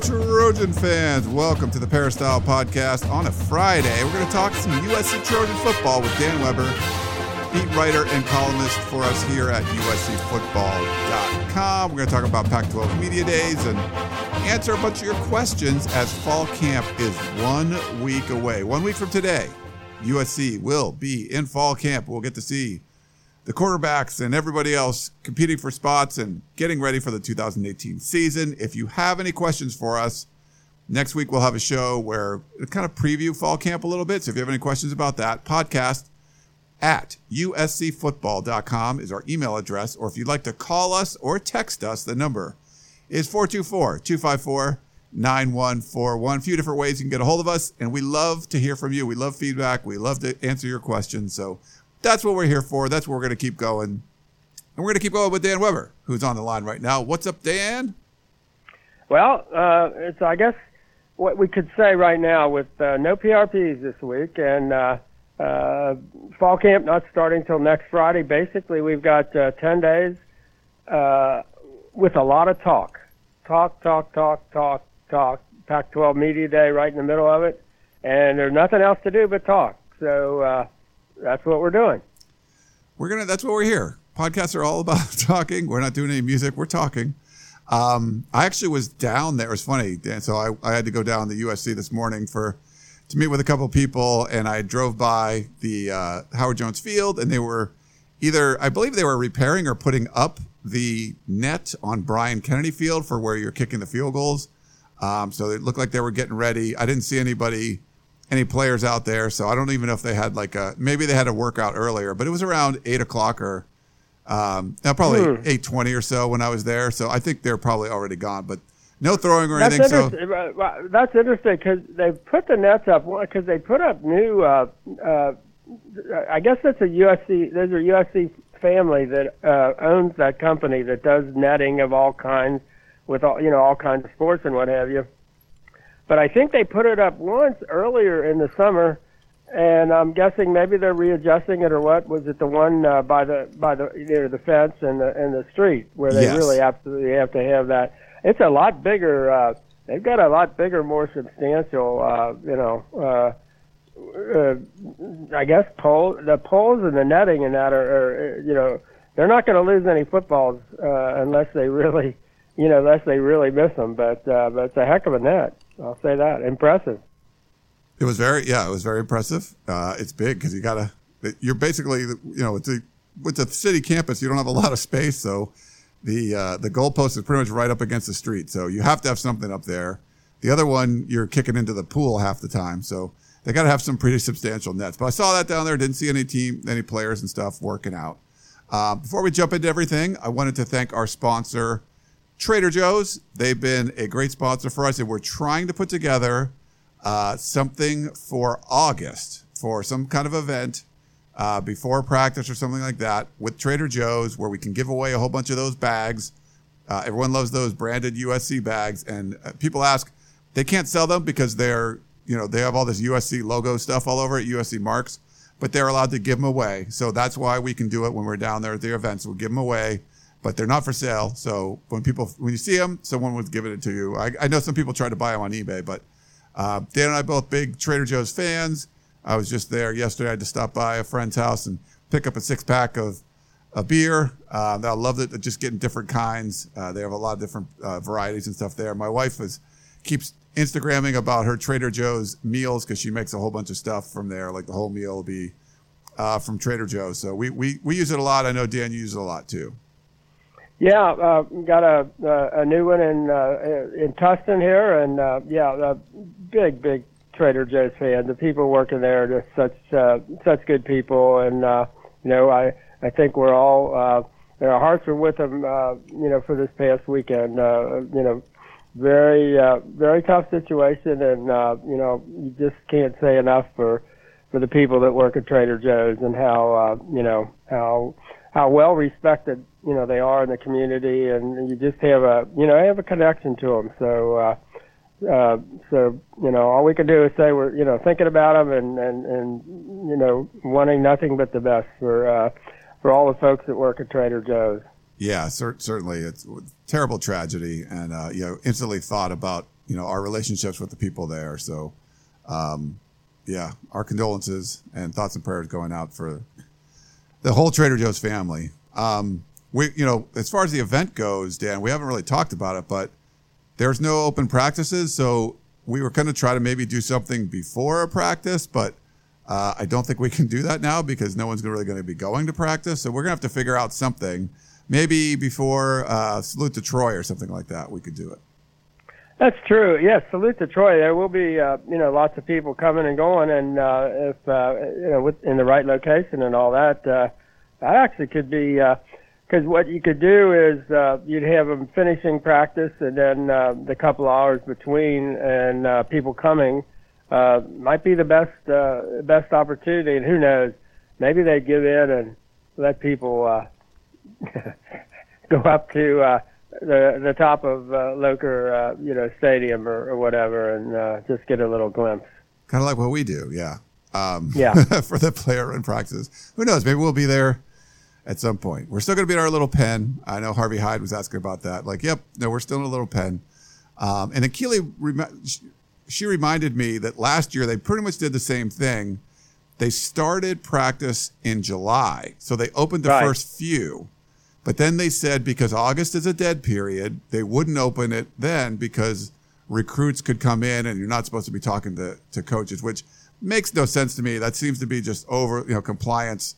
Trojan fans. Welcome to the Peristyle Podcast on a Friday. We're going to talk some USC Trojan football with Dan Weber, beat writer and columnist for us here at USCFootball.com. We're going to talk about Pac 12 Media Days and answer a bunch of your questions as fall camp is one week away. One week from today, USC will be in fall camp. We'll get to see the quarterbacks and everybody else competing for spots and getting ready for the 2018 season. If you have any questions for us, next week we'll have a show where kind of preview fall camp a little bit. So if you have any questions about that, podcast at uscfootball.com is our email address. Or if you'd like to call us or text us, the number is 424 254 9141. A few different ways you can get a hold of us. And we love to hear from you. We love feedback. We love to answer your questions. So that's what we're here for. That's what we're going to keep going. And we're going to keep going with Dan Weber, who's on the line right now. What's up, Dan? Well, uh, it's I guess what we could say right now with uh, no PRPs this week and uh, uh, fall camp not starting till next Friday. Basically, we've got uh, ten days uh, with a lot of talk, talk, talk, talk, talk, talk. Pac-12 Media Day right in the middle of it, and there's nothing else to do but talk. So. That's what we're doing. We're gonna. That's what we're here. Podcasts are all about talking. We're not doing any music. We're talking. Um, I actually was down there. It was funny, Dan. So I, I had to go down to USC this morning for to meet with a couple of people, and I drove by the uh, Howard Jones Field, and they were either I believe they were repairing or putting up the net on Brian Kennedy Field for where you're kicking the field goals. Um, so it looked like they were getting ready. I didn't see anybody any players out there. So I don't even know if they had like a maybe they had a workout earlier, but it was around eight o'clock or um, probably hmm. eight twenty or so when I was there. So I think they're probably already gone, but no throwing or that's anything. So that's interesting because they put the nets up because they put up new. Uh, uh, I guess that's a USC. There's a USC family that uh, owns that company that does netting of all kinds with all you know all kinds of sports and what have you but I think they put it up once earlier in the summer, and I'm guessing maybe they're readjusting it or what. Was it the one uh, by the by the near the fence and the and the street where they yes. really absolutely have to have that? It's a lot bigger. Uh, they've got a lot bigger, more substantial. Uh, you know. Uh, uh, I guess pole the poles and the netting and that are, are you know they're not going to lose any footballs uh, unless they really you know unless they really miss them. But uh, but it's a heck of a net. I'll say that. Impressive. It was very, yeah, it was very impressive. Uh, it's big because you got to, you're basically, you know, it's a, it's a city campus. You don't have a lot of space. So the, uh, the goalpost is pretty much right up against the street. So you have to have something up there. The other one, you're kicking into the pool half the time. So they got to have some pretty substantial nets. But I saw that down there. Didn't see any team, any players and stuff working out. Uh, before we jump into everything, I wanted to thank our sponsor, Trader Joe's, they've been a great sponsor for us, and we're trying to put together uh, something for August for some kind of event uh, before practice or something like that with Trader Joe's where we can give away a whole bunch of those bags. Uh, everyone loves those branded USC bags, and uh, people ask they can't sell them because they're you know they have all this USC logo stuff all over it, USC marks, but they're allowed to give them away. So that's why we can do it when we're down there at the events. We'll give them away but they're not for sale. So when people when you see them, someone was giving it to you. I, I know some people try to buy them on eBay, but uh, Dan and I both big Trader Joe's fans. I was just there yesterday. I had to stop by a friend's house and pick up a six pack of a beer. Uh, I loved it. Just getting different kinds. Uh, they have a lot of different uh, varieties and stuff there. My wife was keeps Instagramming about her Trader Joe's meals because she makes a whole bunch of stuff from there. Like the whole meal will be uh, from Trader Joe's. So we, we we use it a lot. I know Dan uses it a lot too. Yeah, uh, got a uh, a new one in uh, in Tustin here, and uh, yeah, a big big Trader Joe's fan. The people working there are just such uh, such good people, and uh, you know, I I think we're all uh, our hearts are with them. Uh, you know, for this past weekend, uh, you know, very uh, very tough situation, and uh, you know you just can't say enough for for the people that work at Trader Joe's and how uh, you know how how well respected you know they are in the community, and you just have a you know I have a connection to them. So. Uh, uh, so you know, all we can do is say we're you know thinking about them and and and you know wanting nothing but the best for uh, for all the folks that work at Trader Joe's. Yeah, cer- certainly. It's a terrible tragedy, and uh, you know, instantly thought about you know our relationships with the people there. So, um, yeah, our condolences and thoughts and prayers going out for the whole Trader Joe's family. Um, we, you know, as far as the event goes, Dan, we haven't really talked about it, but there's no open practices, so we were going to try to maybe do something before a practice, but uh, I don't think we can do that now because no one's really going to be going to practice. So we're going to have to figure out something maybe before uh, salute to Troy or something like that, we could do it. That's true. Yes, salute to Troy. There will be, uh, you know, lots of people coming and going, and uh, if uh, you know, with, in the right location and all that, uh, that actually could be. Because what you could do is uh, you'd have them finishing practice, and then uh, the couple hours between, and uh, people coming uh, might be the best uh, best opportunity. And who knows, maybe they give in and let people uh, go up to uh, the the top of uh, Loker, uh, you know, stadium or, or whatever, and uh, just get a little glimpse. Kind of like what we do, yeah. Um, yeah. for the player in practices. Who knows? Maybe we'll be there at some point. We're still going to be in our little pen. I know Harvey Hyde was asking about that. Like, yep, no, we're still in a little pen. Um, and then Keely, she reminded me that last year they pretty much did the same thing. They started practice in July, so they opened the right. first few but then they said because August is a dead period, they wouldn't open it then because recruits could come in and you're not supposed to be talking to, to coaches, which makes no sense to me. That seems to be just over, you know, compliance,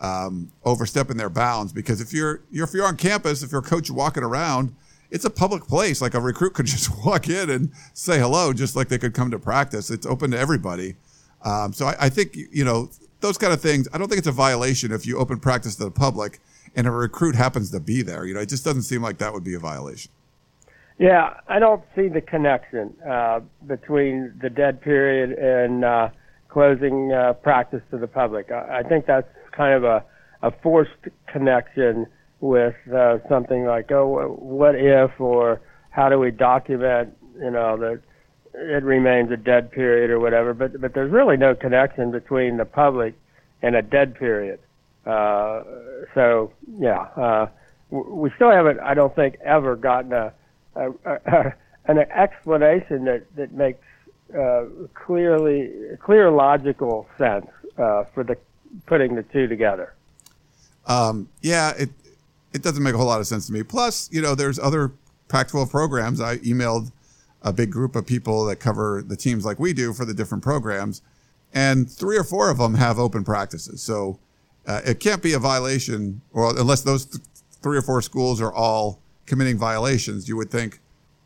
um, overstepping their bounds. Because if you're, you're, if you're on campus, if you're a coach walking around, it's a public place. Like a recruit could just walk in and say hello, just like they could come to practice. It's open to everybody. Um, so I, I think, you know, those kind of things, I don't think it's a violation if you open practice to the public and a recruit happens to be there. You know, it just doesn't seem like that would be a violation. Yeah, I don't see the connection uh, between the dead period and uh, closing uh, practice to the public. I, I think that's kind of a, a forced connection with uh, something like, oh, what if, or how do we document, you know, that it remains a dead period or whatever. But but there's really no connection between the public and a dead period. Uh, so yeah, uh, we still haven't, I don't think, ever gotten a, a, a an explanation that that makes uh, clearly clear logical sense uh, for the putting the two together. Um, yeah, it it doesn't make a whole lot of sense to me. Plus, you know, there's other Pac-12 programs. I emailed a big group of people that cover the teams like we do for the different programs, and three or four of them have open practices. So uh, it can't be a violation, or unless those th- three or four schools are all committing violations, you would think,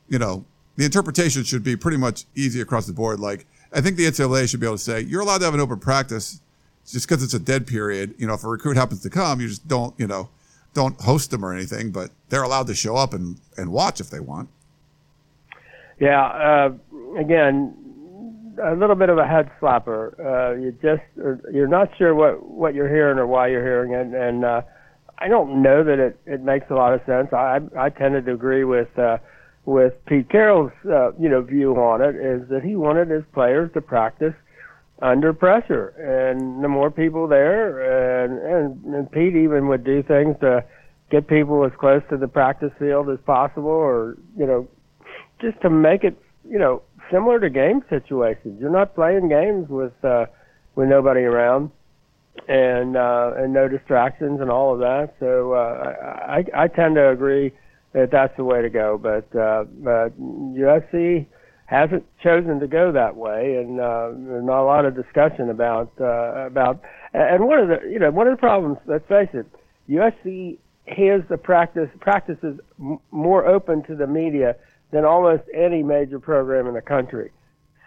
you know, the interpretation should be pretty much easy across the board. Like, I think the NCAA should be able to say, you're allowed to have an open practice just because it's a dead period. You know, if a recruit happens to come, you just don't, you know, don't host them or anything, but they're allowed to show up and, and watch if they want. Yeah. Uh, again, a little bit of a head slapper. Uh, you just you're not sure what what you're hearing or why you're hearing it, and uh, I don't know that it it makes a lot of sense. I I tended to agree with uh, with Pete Carroll's uh, you know view on it is that he wanted his players to practice under pressure, and the more people there, and and, and Pete even would do things to get people as close to the practice field as possible, or you know just to make it you know similar to game situations. You're not playing games with uh, with nobody around and uh, and no distractions and all of that. So uh, I I tend to agree that that's the way to go. But uh, but USC hasn't chosen to go that way, and uh, there's not a lot of discussion about uh, about. And one of the you know one of the problems. Let's face it, USC has the practice practices more open to the media than almost any major program in the country.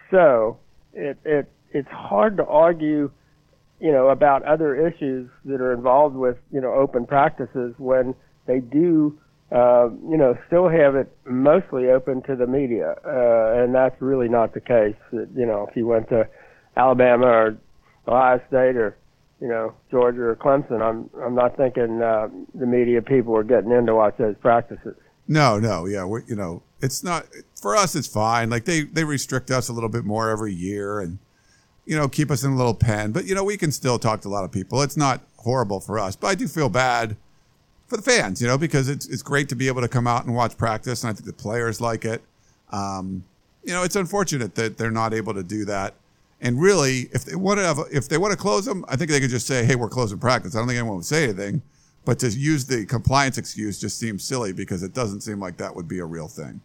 So it, it it's hard to argue, you know, about other issues that are involved with you know open practices when they do uh, you know, still have it mostly open to the media, uh, and that's really not the case. You know, if you went to Alabama or Ohio State or you know Georgia or Clemson, I'm I'm not thinking uh, the media people are getting in to watch those practices. No, no, yeah, we, you know, it's not for us. It's fine. Like they they restrict us a little bit more every year, and you know, keep us in a little pen. But you know, we can still talk to a lot of people. It's not horrible for us, but I do feel bad for the fans, you know, because it's it's great to be able to come out and watch practice, and I think the players like it. Um, you know, it's unfortunate that they're not able to do that. And really, if they want to have, if they want to close them, I think they could just say, "Hey, we're closing practice." I don't think anyone would say anything. But to use the compliance excuse just seems silly because it doesn't seem like that would be a real thing.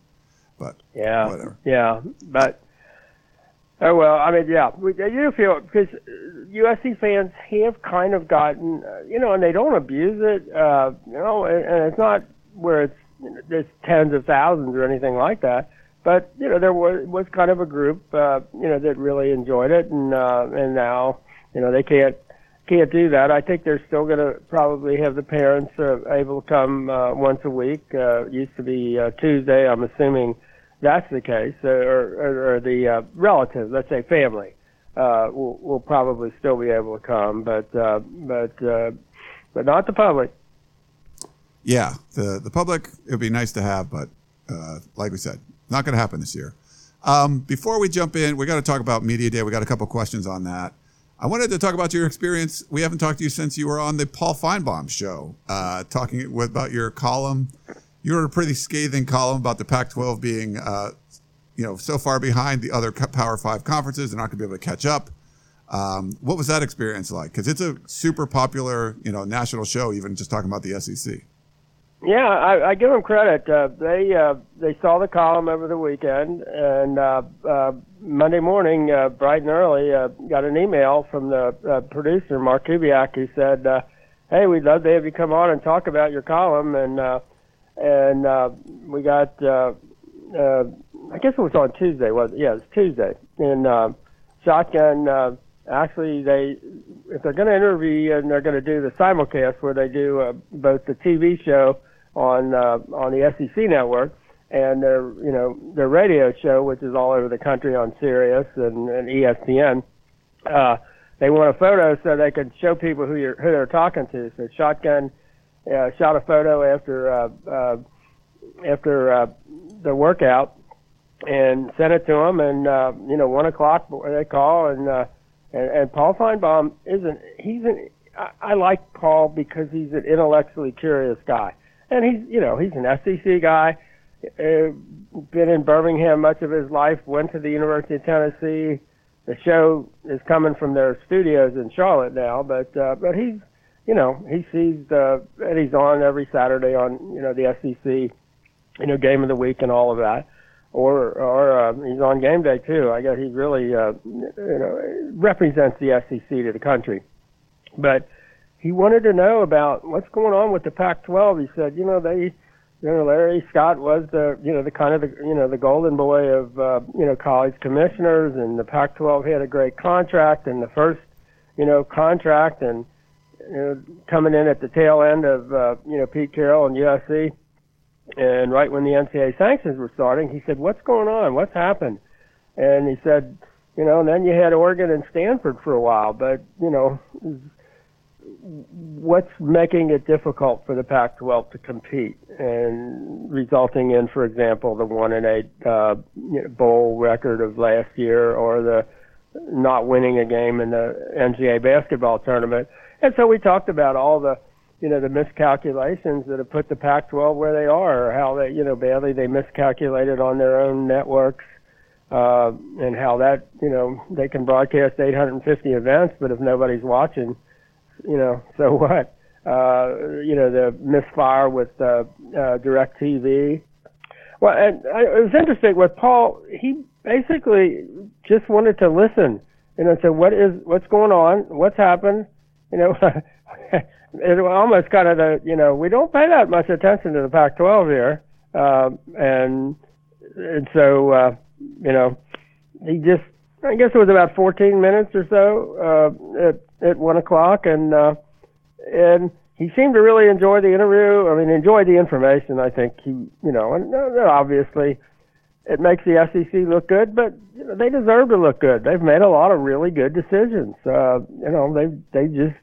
But yeah, whatever. yeah, but oh well. I mean, yeah, we, you feel because USC fans have kind of gotten, uh, you know, and they don't abuse it, uh, you know, and, and it's not where it's there's tens of thousands or anything like that. But you know, there was was kind of a group, uh, you know, that really enjoyed it, and uh, and now, you know, they can't can't do that. I think they're still going to probably have the parents uh, able to come uh, once a week. Uh, used to be uh, Tuesday. I'm assuming that's the case, or, or, or the uh, relative, let's say family, uh, will, will probably still be able to come, but uh, but uh, but not the public. Yeah, the the public it would be nice to have, but uh, like we said, not going to happen this year. Um, before we jump in, we got to talk about media day. We got a couple questions on that. I wanted to talk about your experience. We haven't talked to you since you were on the Paul Finebaum show, uh, talking with, about your column. You wrote a pretty scathing column about the Pac-12 being, uh, you know, so far behind the other Power Five conferences. They're not going to be able to catch up. Um, what was that experience like? Because it's a super popular, you know, national show. Even just talking about the SEC. Yeah, I, I give them credit. Uh, they uh, they saw the column over the weekend, and uh, uh, Monday morning, uh, bright and early, uh, got an email from the uh, producer Mark Kubiak who said, uh, "Hey, we'd love to have you come on and talk about your column." And uh, and uh, we got, uh, uh, I guess it was on Tuesday, was it? Yeah, it was Tuesday. And uh, Shotgun, uh, actually, they if they're going to interview and they're going to do the simulcast where they do uh, both the TV show on uh, on the SEC network and their you know their radio show, which is all over the country on Sirius and, and ESPN. Uh, they want a photo so they could show people who you're who they're talking to. So Shotgun uh, shot a photo after uh, uh, after uh, the workout and sent it to him. And uh, you know, one o'clock they call and uh, and, and Paul Finebaum isn't he's an I, I like Paul because he's an intellectually curious guy, and he's you know he's an SEC guy. Uh, been in Birmingham much of his life. Went to the University of Tennessee. The show is coming from their studios in Charlotte now, but uh, but he's you know he sees uh, and he's on every Saturday on you know the SEC you know game of the week and all of that or or uh, he's on game day too. I guess he really uh, you know represents the SEC to the country. But he wanted to know about what's going on with the Pac-12. He said, you know, they, you know, Larry Scott was the, you know, the kind of the, you know, the golden boy of, uh, you know, college commissioners, and the Pac-12 had a great contract, and the first, you know, contract, and you know, coming in at the tail end of, uh, you know, Pete Carroll and USC and right when the NCAA sanctions were starting, he said, "What's going on? What's happened?" And he said, "You know." And then you had Oregon and Stanford for a while, but you know, what's making it difficult for the Pac-12 to compete, and resulting in, for example, the one and eight uh, you know, bowl record of last year, or the not winning a game in the NCAA basketball tournament. And so we talked about all the you know the miscalculations that have put the Pac-12 where they are, or how they you know badly they miscalculated on their own networks, uh, and how that you know they can broadcast 850 events, but if nobody's watching, you know, so what? Uh, you know the misfire with uh, uh, Directv. Well, and I, it was interesting with Paul. He basically just wanted to listen, you know, say what is what's going on, what's happened, you know. it almost kind of the you know we don't pay that much attention to the Pac-12 here, uh, and and so uh, you know he just I guess it was about 14 minutes or so uh, at at one o'clock, and uh, and he seemed to really enjoy the interview. I mean, enjoy the information. I think he, you know, and uh, obviously it makes the SEC look good, but you know, they deserve to look good. They've made a lot of really good decisions. Uh, you know, they they just,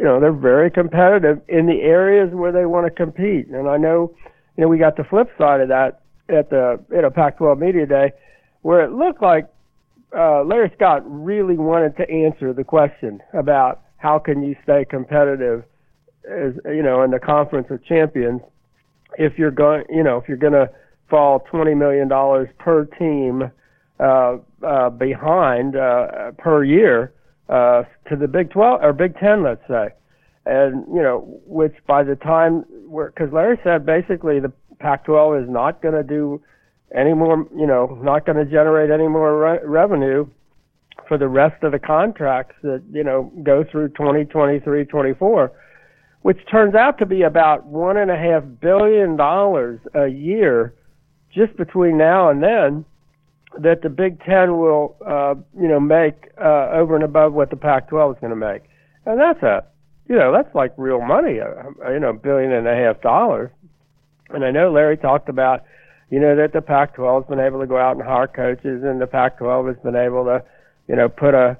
you know, they're very competitive in the areas where they want to compete. And I know, you know, we got the flip side of that at the at a Pac-12 media day, where it looked like uh, Larry Scott really wanted to answer the question about how can you stay competitive as you know in the conference of champions if you're going you know if you're going to fall twenty million dollars per team uh, uh, behind uh, per year uh, to the Big Twelve or Big Ten, let's say, and you know which by the time because Larry said basically the Pac-12 is not going to do any more you know not going to generate any more re- revenue for the rest of the contracts that you know go through 2023 24 which turns out to be about one and a half billion dollars a year just between now and then that the Big Ten will, uh, you know, make uh, over and above what the Pac-12 is going to make, and that's a, you know, that's like real money, uh, you know, billion and a half dollars. And I know Larry talked about, you know, that the Pac-12 has been able to go out and hire coaches, and the Pac-12 has been able to, you know, put a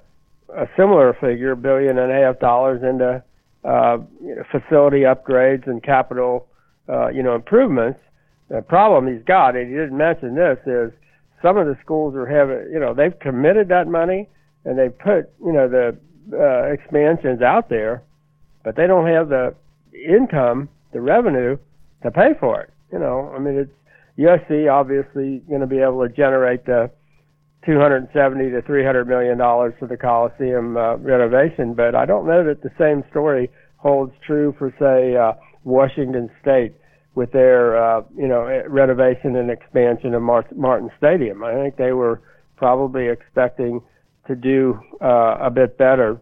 a similar figure, billion and a half dollars into uh, you know, facility upgrades and capital, uh, you know, improvements. The problem he's got, and he didn't mention this, is some of the schools are having, you know, they've committed that money and they've put, you know, the uh, expansions out there, but they don't have the income, the revenue to pay for it. You know, I mean, it's USC obviously going to be able to generate the 270 to 300 million dollars for the Coliseum uh, renovation, but I don't know that the same story holds true for say uh, Washington State with their uh, you know eh, renovation and expansion of Martin Stadium. I think they were probably expecting to do uh, a bit better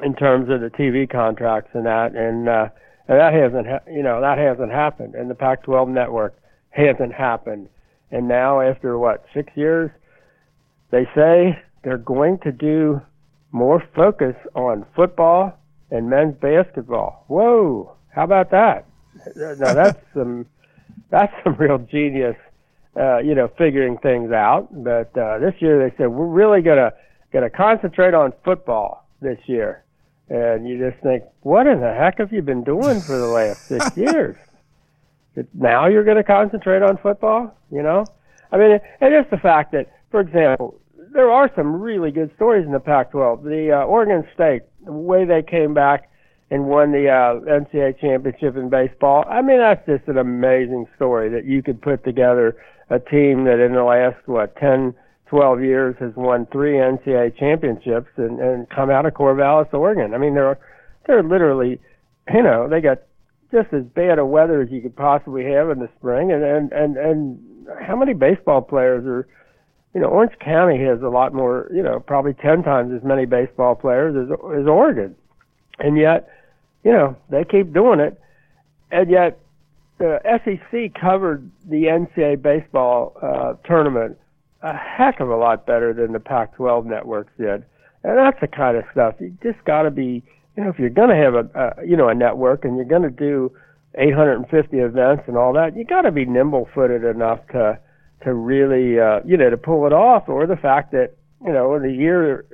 in terms of the TV contracts and that, and uh, and that hasn't ha- you know that hasn't happened, and the Pac-12 network hasn't happened, and now after what six years they say they're going to do more focus on football and men's basketball. Whoa, how about that? Now that's some that's some real genius, uh, you know, figuring things out. But uh, this year they said we're really gonna gonna concentrate on football this year, and you just think, what in the heck have you been doing for the last six years? Now you're going to concentrate on football, you know? I mean, and just the fact that, for example, there are some really good stories in the Pac-12. The uh, Oregon State, the way they came back and won the uh, NCAA championship in baseball. I mean, that's just an amazing story that you could put together a team that in the last what 10, 12 years has won three NCAA championships and, and come out of Corvallis, Oregon. I mean, they're they're literally, you know, they got just as bad a weather as you could possibly have in the spring, and and and and how many baseball players are you know, Orange County has a lot more, you know, probably 10 times as many baseball players as, as Oregon. And yet, you know, they keep doing it. And yet, the SEC covered the NCAA baseball uh, tournament a heck of a lot better than the Pac 12 networks did. And that's the kind of stuff you just got to be, you know, if you're going to have a, a, you know, a network and you're going to do 850 events and all that, you got to be nimble footed enough to, to really uh, you know to pull it off, or the fact that you know in the year,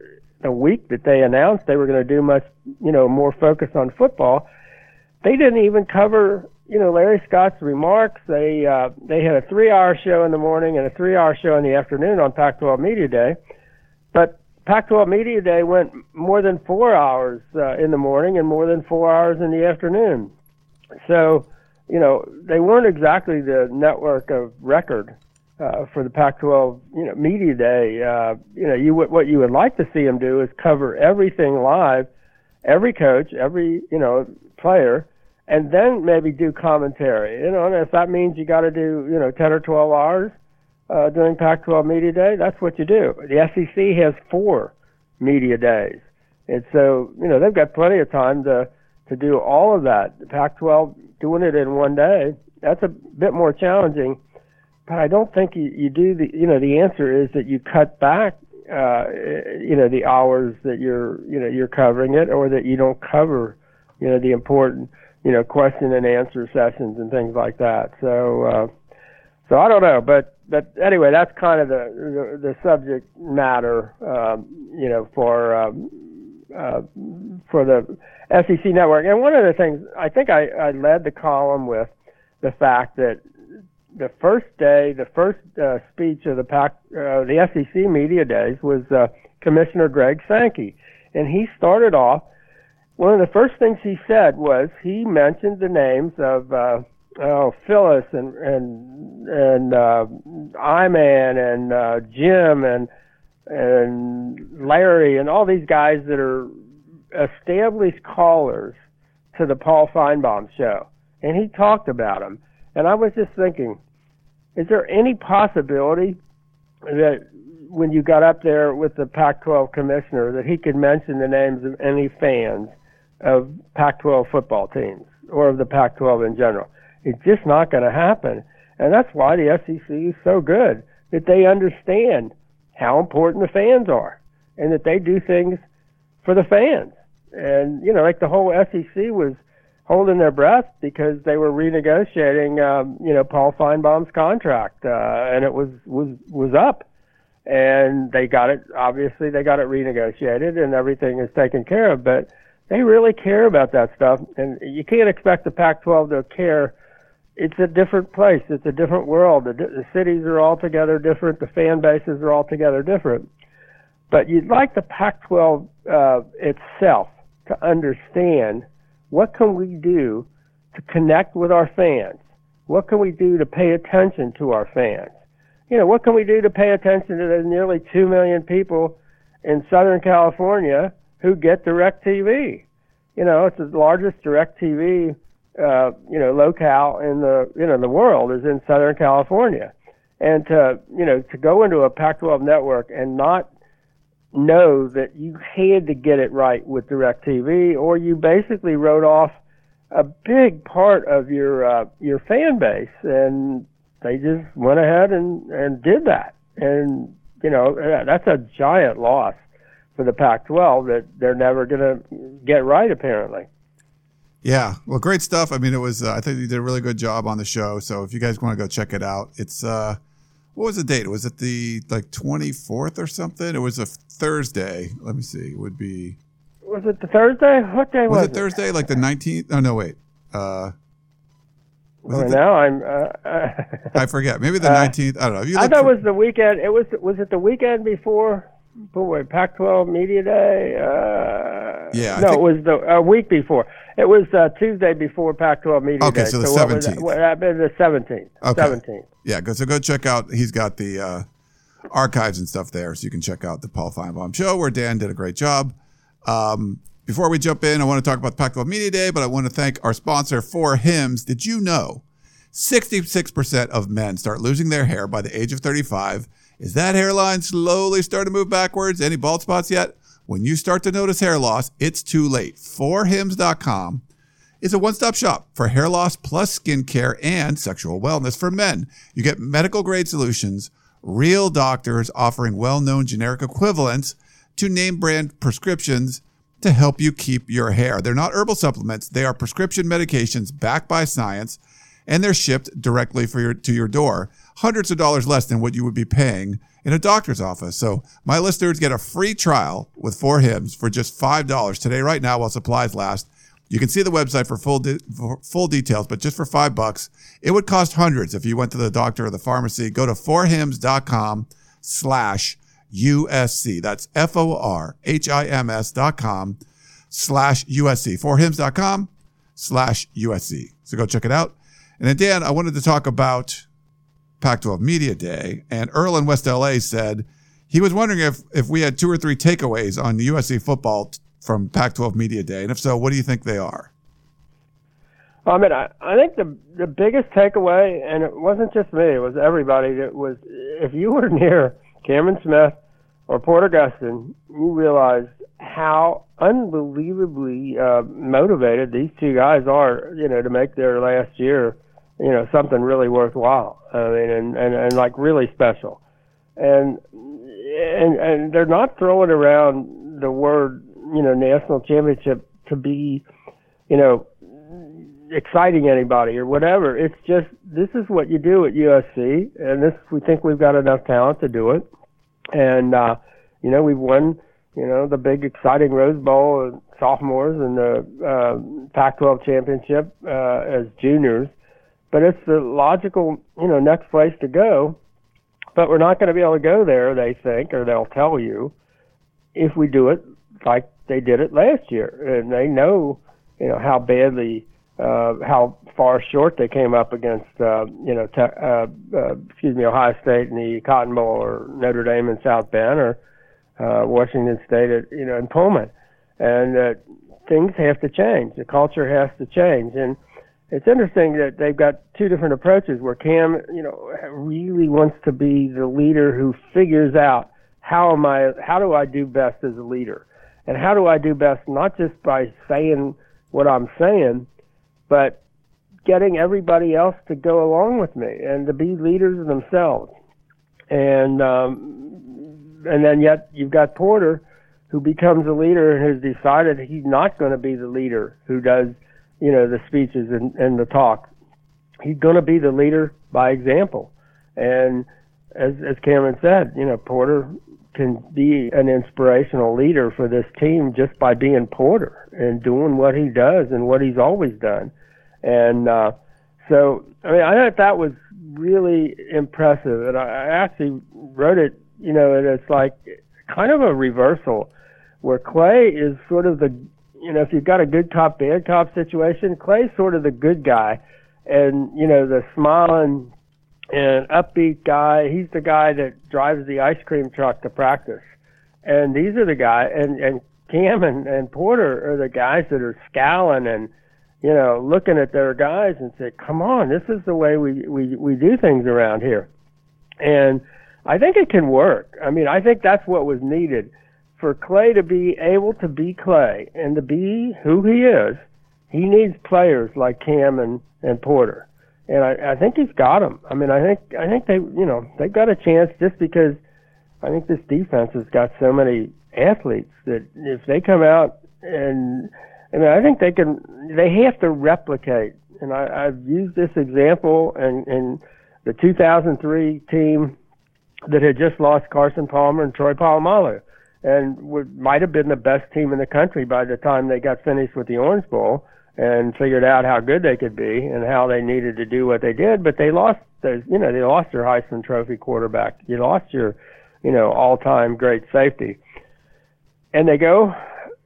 the week that they announced they were going to do much you know more focus on football, they didn't even cover you know Larry Scott's remarks. They uh, they had a three-hour show in the morning and a three-hour show in the afternoon on Pac-12 Media Day, but Pac-12 Media Day went more than four hours uh, in the morning and more than four hours in the afternoon. So, you know, they weren't exactly the network of record uh, for the Pac-12, you know, media day. Uh, you know, you what you would like to see them do is cover everything live, every coach, every you know player, and then maybe do commentary. You know, and if that means you got to do you know 10 or 12 hours uh, during Pac-12 media day, that's what you do. The SEC has four media days, and so you know they've got plenty of time to to do all of that. The Pac-12 doing it in one day, that's a bit more challenging but I don't think you, you do the you know the answer is that you cut back uh, you know the hours that you're you know you're covering it or that you don't cover you know the important you know, question and answer sessions and things like that. So, uh, so I don't know, but but anyway, that's kind of the the, the subject matter, um, you know, for um, uh, for the SEC network. And one of the things I think I, I led the column with the fact that the first day, the first uh, speech of the PAC, uh, the SEC media days was uh, Commissioner Greg Sankey, and he started off. One of the first things he said was he mentioned the names of uh, oh Phyllis and and and uh, Iman and uh, Jim and and Larry and all these guys that are established callers to the Paul Finebaum show, and he talked about them. And I was just thinking, is there any possibility that when you got up there with the Pac-12 commissioner that he could mention the names of any fans of Pac-12 football teams or of the Pac-12 in general? It's just not going to happen. And that's why the SEC is so good that they understand how important the fans are and that they do things for the fans. And, you know, like the whole SEC was holding their breath because they were renegotiating, um, you know, Paul Finebaum's contract, uh, and it was, was, was up. And they got it, obviously they got it renegotiated and everything is taken care of, but they really care about that stuff. And you can't expect the Pac-12 to care it's a different place. It's a different world. The, the cities are altogether different. The fan bases are altogether different. But you'd like the Pac-12 uh, itself to understand what can we do to connect with our fans. What can we do to pay attention to our fans? You know, what can we do to pay attention to the nearly two million people in Southern California who get DirecTV? You know, it's the largest DirecTV uh, you know, locale in the you know the world is in Southern California, and to you know to go into a Pac-12 network and not know that you had to get it right with DirecTV, or you basically wrote off a big part of your uh, your fan base, and they just went ahead and and did that, and you know that's a giant loss for the Pac-12 that they're never going to get right apparently. Yeah, well, great stuff. I mean, it was. Uh, I think you did a really good job on the show. So if you guys want to go check it out, it's. uh What was the date? Was it the like twenty fourth or something? It was a Thursday. Let me see. It would be. Was it the Thursday? What day was, was it? Thursday, like the nineteenth? Oh no, wait. Uh, well, now I'm. Uh, I forget. Maybe the uh, nineteenth. I don't know. You I thought it was the weekend. It was. Was it the weekend before? Boy, Pac-12 Media Day. Uh, yeah. I no, it was the a week before. It was uh, Tuesday before Pac-12 Media okay, Day. Okay, so the seventeenth. What that? the seventeenth. Okay. Seventeenth. Yeah, go so go check out. He's got the uh, archives and stuff there, so you can check out the Paul Finebaum show where Dan did a great job. Um, before we jump in, I want to talk about the Pac-12 Media Day, but I want to thank our sponsor 4Hims. Did you know 66% of men start losing their hair by the age of 35? Is that hairline slowly starting to move backwards? Any bald spots yet? When you start to notice hair loss, it's too late. 4hims.com is a one-stop shop for hair loss plus skincare and sexual wellness for men. You get medical grade solutions, real doctors offering well-known generic equivalents to name brand prescriptions to help you keep your hair. They're not herbal supplements. They are prescription medications backed by science and they're shipped directly for your, to your door. Hundreds of dollars less than what you would be paying in a doctor's office. So my listeners get a free trial with 4Hims for just $5 today, right now, while supplies last. You can see the website for full de- for full details, but just for five bucks, it would cost hundreds if you went to the doctor or the pharmacy. Go to 4hims.com slash USC. That's F-O-R-H-I-M-S dot com slash USC. 4hims.com slash USC. So go check it out. And then Dan, I wanted to talk about Pac-12 Media Day, and Earl in West LA said he was wondering if if we had two or three takeaways on USC football t- from Pac-12 Media Day, and if so, what do you think they are? I mean, I, I think the the biggest takeaway, and it wasn't just me; it was everybody. That was if you were near Cameron Smith or Porter Gustin, you realized how unbelievably uh, motivated these two guys are. You know, to make their last year you know something really worthwhile. I mean, and and, and like really special, and and and they're not throwing around the word you know national championship to be, you know, exciting anybody or whatever. It's just this is what you do at USC, and this we think we've got enough talent to do it. And uh, you know, we've won you know the big exciting Rose Bowl and sophomores and the uh, Pac-12 championship uh, as juniors. But it's the logical you know next place to go. But we're not going to be able to go there, they think, or they'll tell you, if we do it like they did it last year, and they know you know how badly uh, how far short they came up against, uh, you know, te- uh, uh, excuse me, Ohio State in the Cotton Bowl or Notre Dame in South Bend or uh, Washington State at, you know, in Pullman. And uh, things have to change. The culture has to change. And it's interesting that they've got two different approaches where Cam, you know, really wants to be the leader who figures out how am I, how do I do best as a leader? And how do I do best not just by saying what I'm saying, but getting everybody else to go along with me and to be leaders themselves. And um, and then yet you've got Porter, who becomes a leader and has decided he's not going to be the leader who does, you know, the speeches and, and the talk. He's going to be the leader by example. And as as Cameron said, you know, Porter can be an inspirational leader for this team just by being Porter and doing what he does and what he's always done. And uh, so, I mean, I thought that was really impressive. And I, I actually wrote it, you know, and it's like kind of a reversal where Clay is sort of the, you know, if you've got a good cop, bad cop situation, Clay's sort of the good guy. And, you know, the smiling and upbeat guy. He's the guy that drives the ice cream truck to practice. And these are the guys, and, and Cam and, and Porter are the guys that are scowling and, you know, looking at their guys and say, come on, this is the way we, we, we do things around here. And I think it can work. I mean, I think that's what was needed for Clay to be able to be Clay and to be who he is. He needs players like Cam and, and Porter and I, I think he's got them. I mean, I think I think they you know they've got a chance just because I think this defense has got so many athletes that if they come out and I mean I think they can they have to replicate. And I, I've used this example and in the 2003 team that had just lost Carson Palmer and Troy Polamalu and would might have been the best team in the country by the time they got finished with the Orange Bowl and figured out how good they could be and how they needed to do what they did. But they lost those, you know, they lost their Heisman Trophy quarterback. You lost your, you know, all-time great safety, and they go,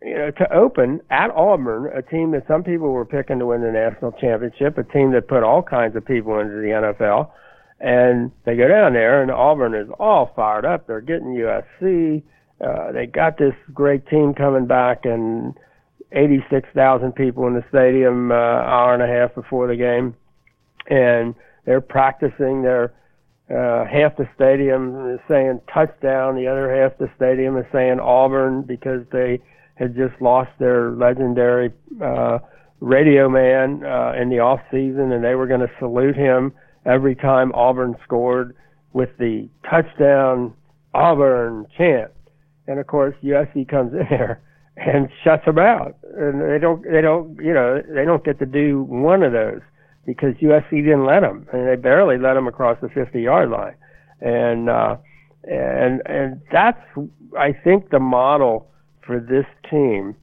you know, to open at Auburn, a team that some people were picking to win the national championship, a team that put all kinds of people into the NFL. And they go down there, and Auburn is all fired up. They're getting USC. Uh, they got this great team coming back, and 86,000 people in the stadium uh, hour and a half before the game, and they're practicing. They're uh, half the stadium is saying touchdown, the other half the stadium is saying Auburn because they had just lost their legendary uh, radio man uh, in the off season, and they were going to salute him every time Auburn scored with the touchdown Auburn chant. And of course, USC comes in there and shuts them out. And they don't, they don't, you know, they don't get to do one of those because USC didn't let them, and they barely let them across the 50-yard line. And uh, and and that's, I think, the model for this team.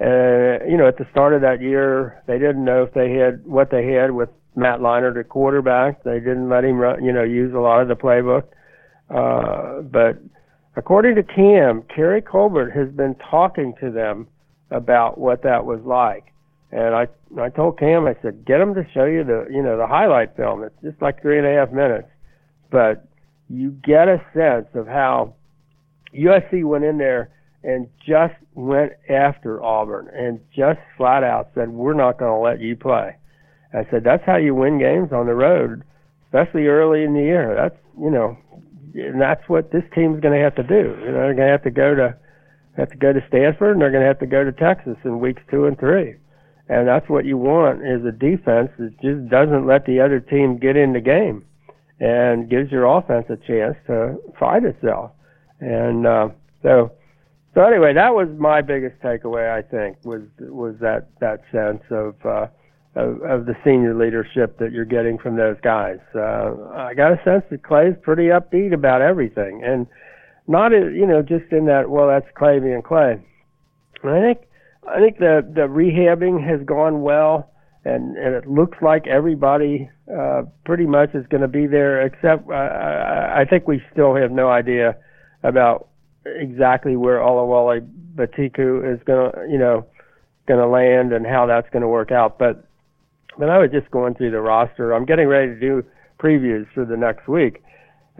Uh, you know, at the start of that year, they didn't know if they had what they had with Matt Leinart at quarterback. They didn't let him, run, you know, use a lot of the playbook. Uh, but According to Cam, Keary Colbert has been talking to them about what that was like. And I I told Cam, I said, get them to show you the you know the highlight film. It's just like three and a half minutes, but you get a sense of how USC went in there and just went after Auburn and just flat out said, we're not going to let you play. I said, that's how you win games on the road, especially early in the year. That's you know and that's what this team's going to have to do. You know, they're going to have to go to have to go to Stanford, and they're going to have to go to Texas in weeks two and three. And that's what you want is a defense that just doesn't let the other team get in the game, and gives your offense a chance to fight itself. And uh, so, so anyway, that was my biggest takeaway. I think was was that that sense of uh, of, of the senior leadership that you're getting from those guys. Uh, I got a sense that Clay's pretty upbeat about everything, and not you know just in that well that's Clay being Clay. I think I think the the rehabbing has gone well, and and it looks like everybody uh, pretty much is going to be there. Except uh, I, think we still have no idea about exactly where Oluwole Betiku is going to you know going to land and how that's going to work out. But but I was just going through the roster. I'm getting ready to do previews for the next week.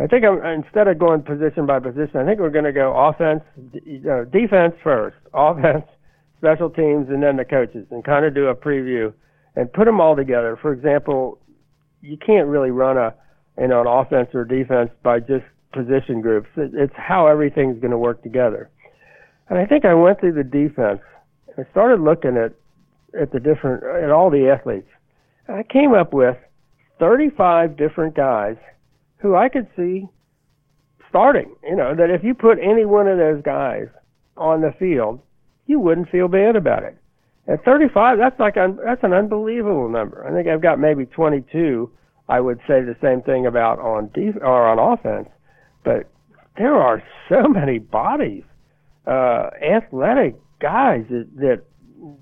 I think I'm, instead of going position by position, I think we're going to go offense, uh, defense first, offense, special teams, and then the coaches, and kind of do a preview and put them all together. For example, you can't really run a you know an offense or defense by just position groups. It's how everything's going to work together. And I think I went through the defense. I started looking at at the different at all the athletes. I came up with 35 different guys who I could see starting. You know, that if you put any one of those guys on the field, you wouldn't feel bad about it. At 35, that's like un, that's an unbelievable number. I think I've got maybe 22. I would say the same thing about on def- or on offense, but there are so many bodies, uh, athletic guys that, that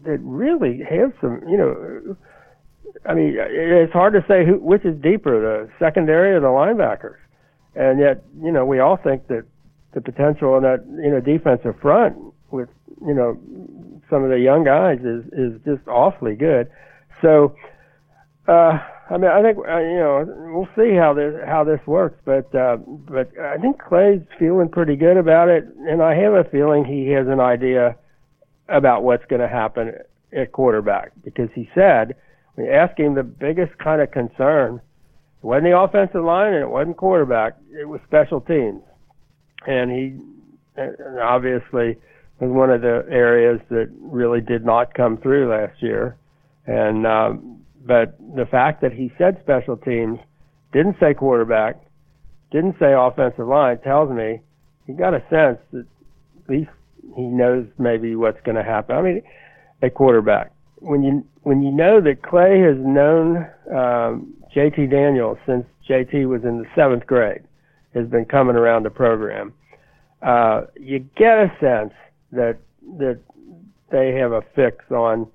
that really have some, you know, I mean, it's hard to say who, which is deeper, the secondary or the linebackers. And yet, you know, we all think that the potential in that, you know, defensive front with, you know, some of the young guys is, is just awfully good. So, uh, I mean, I think, uh, you know, we'll see how this, how this works, but, uh, but I think Clay's feeling pretty good about it. And I have a feeling he has an idea about what's going to happen at quarterback because he said, him the biggest kind of concern. It wasn't the offensive line and it wasn't quarterback. It was special teams. And he and obviously was one of the areas that really did not come through last year. And um, but the fact that he said special teams, didn't say quarterback, didn't say offensive line tells me he got a sense that at least he knows maybe what's going to happen. I mean, a quarterback when you when you know that Clay has known um, JT Daniels since JT was in the seventh grade, has been coming around the program, uh, you get a sense that that they have a fix on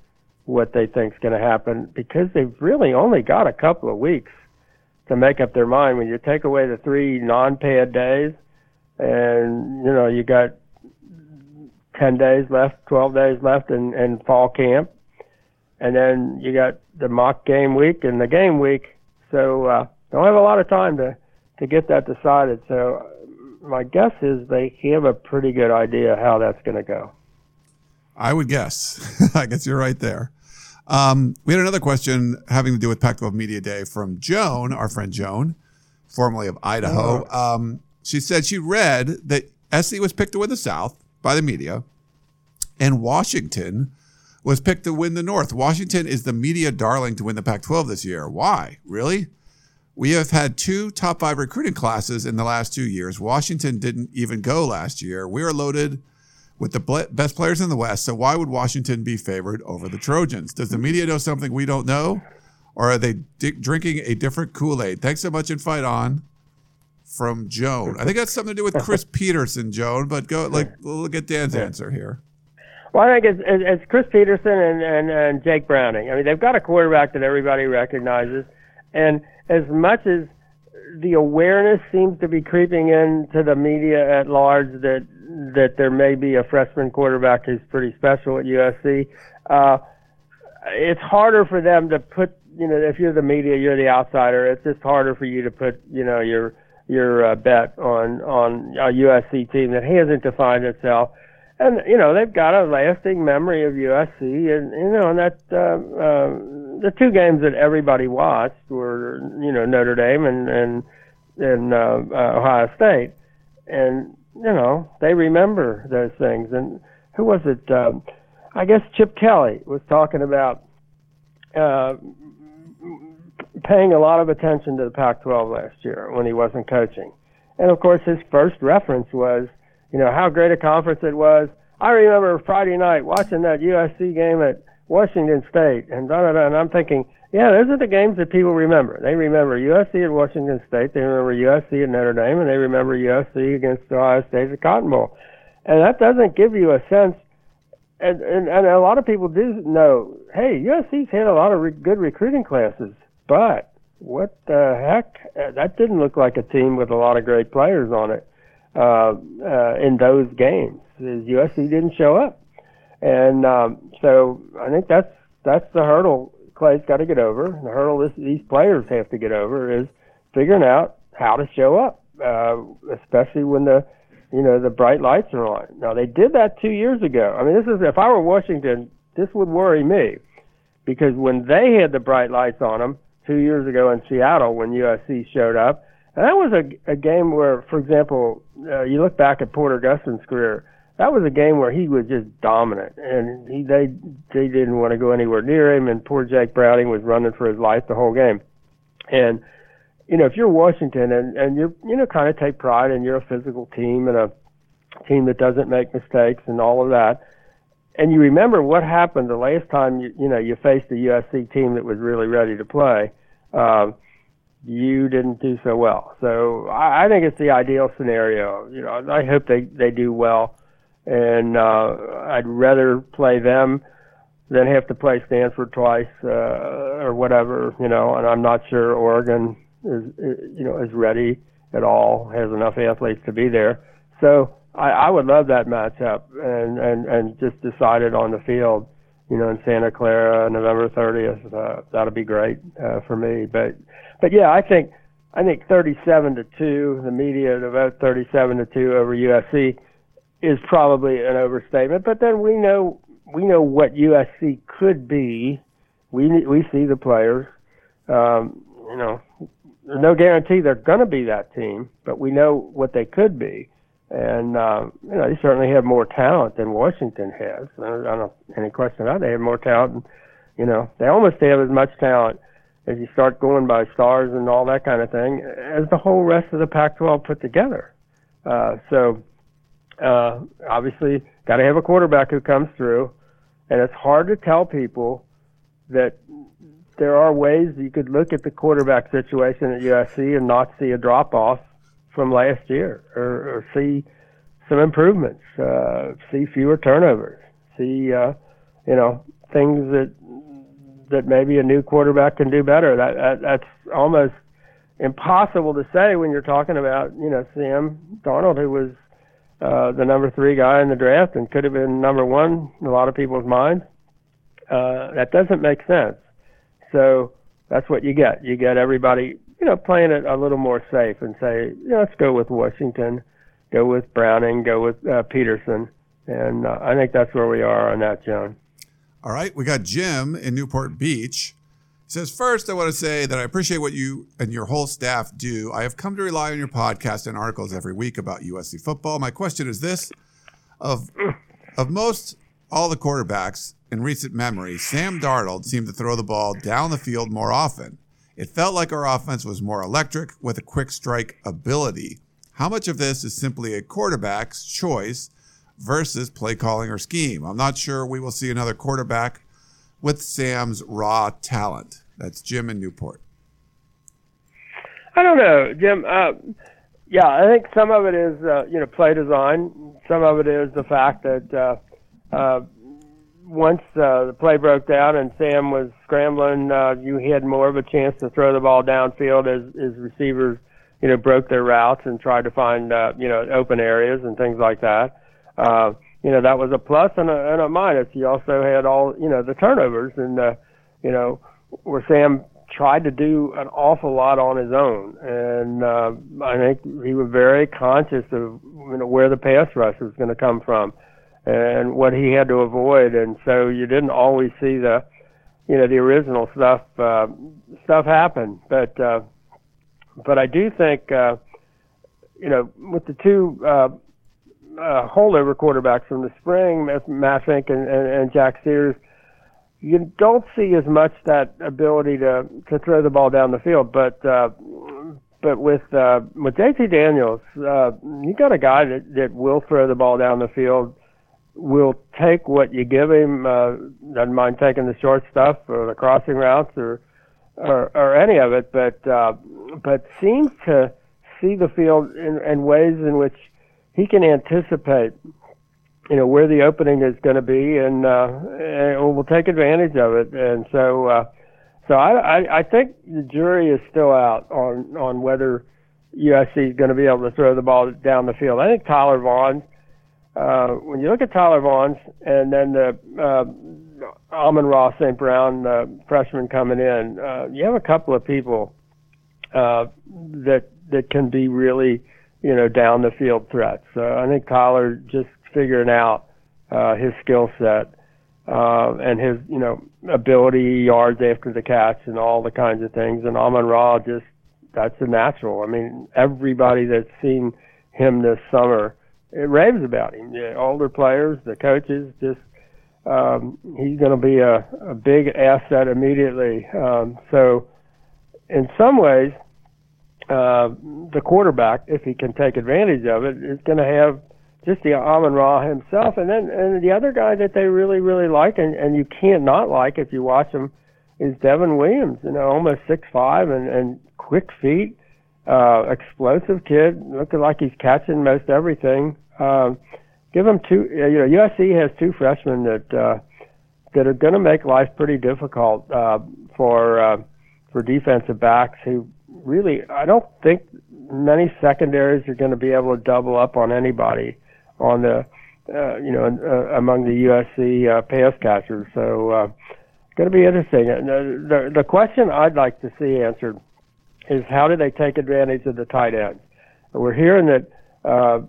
what they think is going to happen because they've really only got a couple of weeks to make up their mind. When you take away the three non-pad days, and you know you got ten days left, twelve days left in, in fall camp and then you got the mock game week and the game week. So uh, don't have a lot of time to to get that decided. So my guess is they have a pretty good idea how that's going to go. I would guess. I guess you're right there. Um, we had another question having to do with Pac-12 Media Day from Joan, our friend Joan, formerly of Idaho. Oh. Um, she said she read that SC was picked to win the South by the media, and Washington was picked to win the North. Washington is the media darling to win the Pac 12 this year. Why? Really? We have had two top five recruiting classes in the last two years. Washington didn't even go last year. We are loaded with the best players in the West. So why would Washington be favored over the Trojans? Does the media know something we don't know? Or are they di- drinking a different Kool Aid? Thanks so much and fight on from Joan. I think that's something to do with Chris Petersen, Joan, but go like we'll get Dan's answer here. Well, I think it's, it's Chris Petersen and, and, and Jake Browning. I mean, they've got a quarterback that everybody recognizes. And as much as the awareness seems to be creeping into the media at large that that there may be a freshman quarterback who's pretty special at USC, uh, it's harder for them to put. You know, if you're the media, you're the outsider. It's just harder for you to put. You know, your your uh, bet on on a USC team that hasn't defined itself and you know they've got a lasting memory of USC, and you know, and that uh, uh, the two games that everybody watched were you know Notre Dame and and and uh, uh, Ohio State, and you know they remember those things. And who was it? Um, I guess Chip Kelly was talking about uh, paying a lot of attention to the Pac-12 last year when he wasn't coaching, and of course his first reference was you know, how great a conference it was. I remember Friday night watching that USC game at Washington State, and da da da. And I'm thinking, yeah, those are the games that people remember. They remember USC at Washington State. They remember USC at Notre Dame, and they remember USC against Ohio State at Cotton Bowl. And that doesn't give you a sense. And, and and a lot of people do know. Hey, USC's had a lot of re- good recruiting classes, but what the heck? That didn't look like a team with a lot of great players on it uh, uh, in those games. Is USC didn't show up, and um, so I think that's that's the hurdle Clay's got to get over. The hurdle this, these players have to get over is figuring out how to show up, uh, especially when the you know the bright lights are on. Now they did that two years ago. I mean, this is if I were Washington, this would worry me because when they had the bright lights on them two years ago in Seattle when USC showed up, and that was a, a game where, for example, uh, you look back at Porter Gustin's career that was a game where he was just dominant, and he they they didn't want to go anywhere near him, and poor Jake Browning was running for his life the whole game, and you know if you're Washington and and you're you know kind of take pride in you're a physical team and a team that doesn't make mistakes and all of that, and you remember what happened the last time you you know you faced a USC team that was really ready to play. Um, you didn't do so well. So I, I think it's the ideal scenario. You know, I hope they they do well and uh, I'd rather play them than have to play Stanford twice uh, or whatever, you know. And I'm not sure Oregon is, you know, is ready at all, has enough athletes to be there. So I, I would love that matchup, and and and just decided on the field, you know, in Santa Clara, November 30th. Uh, that'll be great uh, for me. But but yeah, I think I think 37 to two. The media to vote 37 to two over USC is probably an overstatement. But then we know we know what USC could be. We we see the players. Um, you know, there's no guarantee they're going to be that team, but we know what they could be. And uh, you know, they certainly have more talent than Washington has. I don't, I don't any question about it. They have more talent. And, you know, they almost have as much talent as you start going by stars and all that kind of thing as the whole rest of the Pac-12 put together. Uh, so uh, obviously, got to have a quarterback who comes through, and it's hard to tell people that there are ways you could look at the quarterback situation at USC and not see a drop off from last year, or, or see some improvements, uh, see fewer turnovers, see uh, you know things that that maybe a new quarterback can do better. That, that that's almost impossible to say when you're talking about you know Sam Darnold, who was uh, the number three guy in the draft and could have been number one in a lot of people's minds. Uh, that doesn't make sense. So that's what you get. You get everybody, you know, playing it a little more safe and say, let's go with Washington, go with Browning, go with uh, Petersen, and uh, I think that's where we are on that, John. All right, we got Jim in Newport Beach He says, First, I want to say that I appreciate what you and your whole staff do. I have come to rely on your podcast and articles every week about USC football. My question is this of, of most all the quarterbacks in recent memory, Sam Darnold seemed to throw the ball down the field more often. It felt like our offense was more electric with a quick strike ability. How much of this is simply a quarterback's choice versus play calling or scheme? I'm not sure we will see another quarterback with Sam's raw talent. That's Jim in Newport. I don't know, Jim. Uh, yeah, I think some of it is uh, you know play design. Some of it is the fact that uh, uh, once uh, the play broke down and Sam was scrambling, uh, you had more of a chance to throw the ball downfield as, as receivers, you know, broke their routes and tried to find you know open areas and things like that. Uh, you know that was a plus and a, and a minus. You also had all you know the turnovers and uh, you know where Sam tried to do an awful lot on his own, and uh, I think he was very conscious of you know where the pass rush was going to come from and what he had to avoid, and so you didn't always see the you know the original stuff uh, stuff happen, but uh, but I do think uh, you know with the two. Uh, uh, holdover quarterbacks from the spring, Matt Fink and, and, and Jack Sears, you don't see as much that ability to to throw the ball down the field. But uh, but with uh, with JT Daniels, uh, you got a guy that that will throw the ball down the field will take what you give him. Uh, doesn't mind taking the short stuff or the crossing routes or or, or any of it, but uh, but seems to see the field in, in ways in which he can anticipate, you know, where the opening is going to be, and, uh, and will take advantage of it. And so, uh, so I, I, I think the jury is still out on on whether USC is going to be able to throw the ball down the field. I think Tyler Vaughn. Uh, when you look at Tyler Vaughn and then the uh, Amon-Ra St. Brown uh, freshman coming in, uh, you have a couple of people uh, that that can be really, you know, down the field threats. So I think Tyler just figuring out uh, his skill set uh, and his, you know, ability, yards after the catch, and all the kinds of things. And Amon-Ra just that's a natural. I mean, everybody that's seen him this summer it raves about him. The older players, the coaches, just um, he's going to be a, a big asset immediately. Um, so, in some ways, uh, the quarterback, if he can take advantage of it, is going to have just the Amon-Ra himself, and then and the other guy that they really really like, and and you can't not like if you watch him, is Devin Williams. You know, almost six five and and quick feet, uh, explosive kid, looking like he's catching most everything. Um, give him two. You know, USC has two freshmen that uh, that are going to make life pretty difficult uh, for uh, for defensive backs who really, I don't think many secondaries are going to be able to double up on anybody on the, uh, you know, uh, among the USC uh, pass catchers. So uh, it's going to be interesting. And the, the the question I'd like to see answered is how do they take advantage of the tight ends? We're hearing that uh,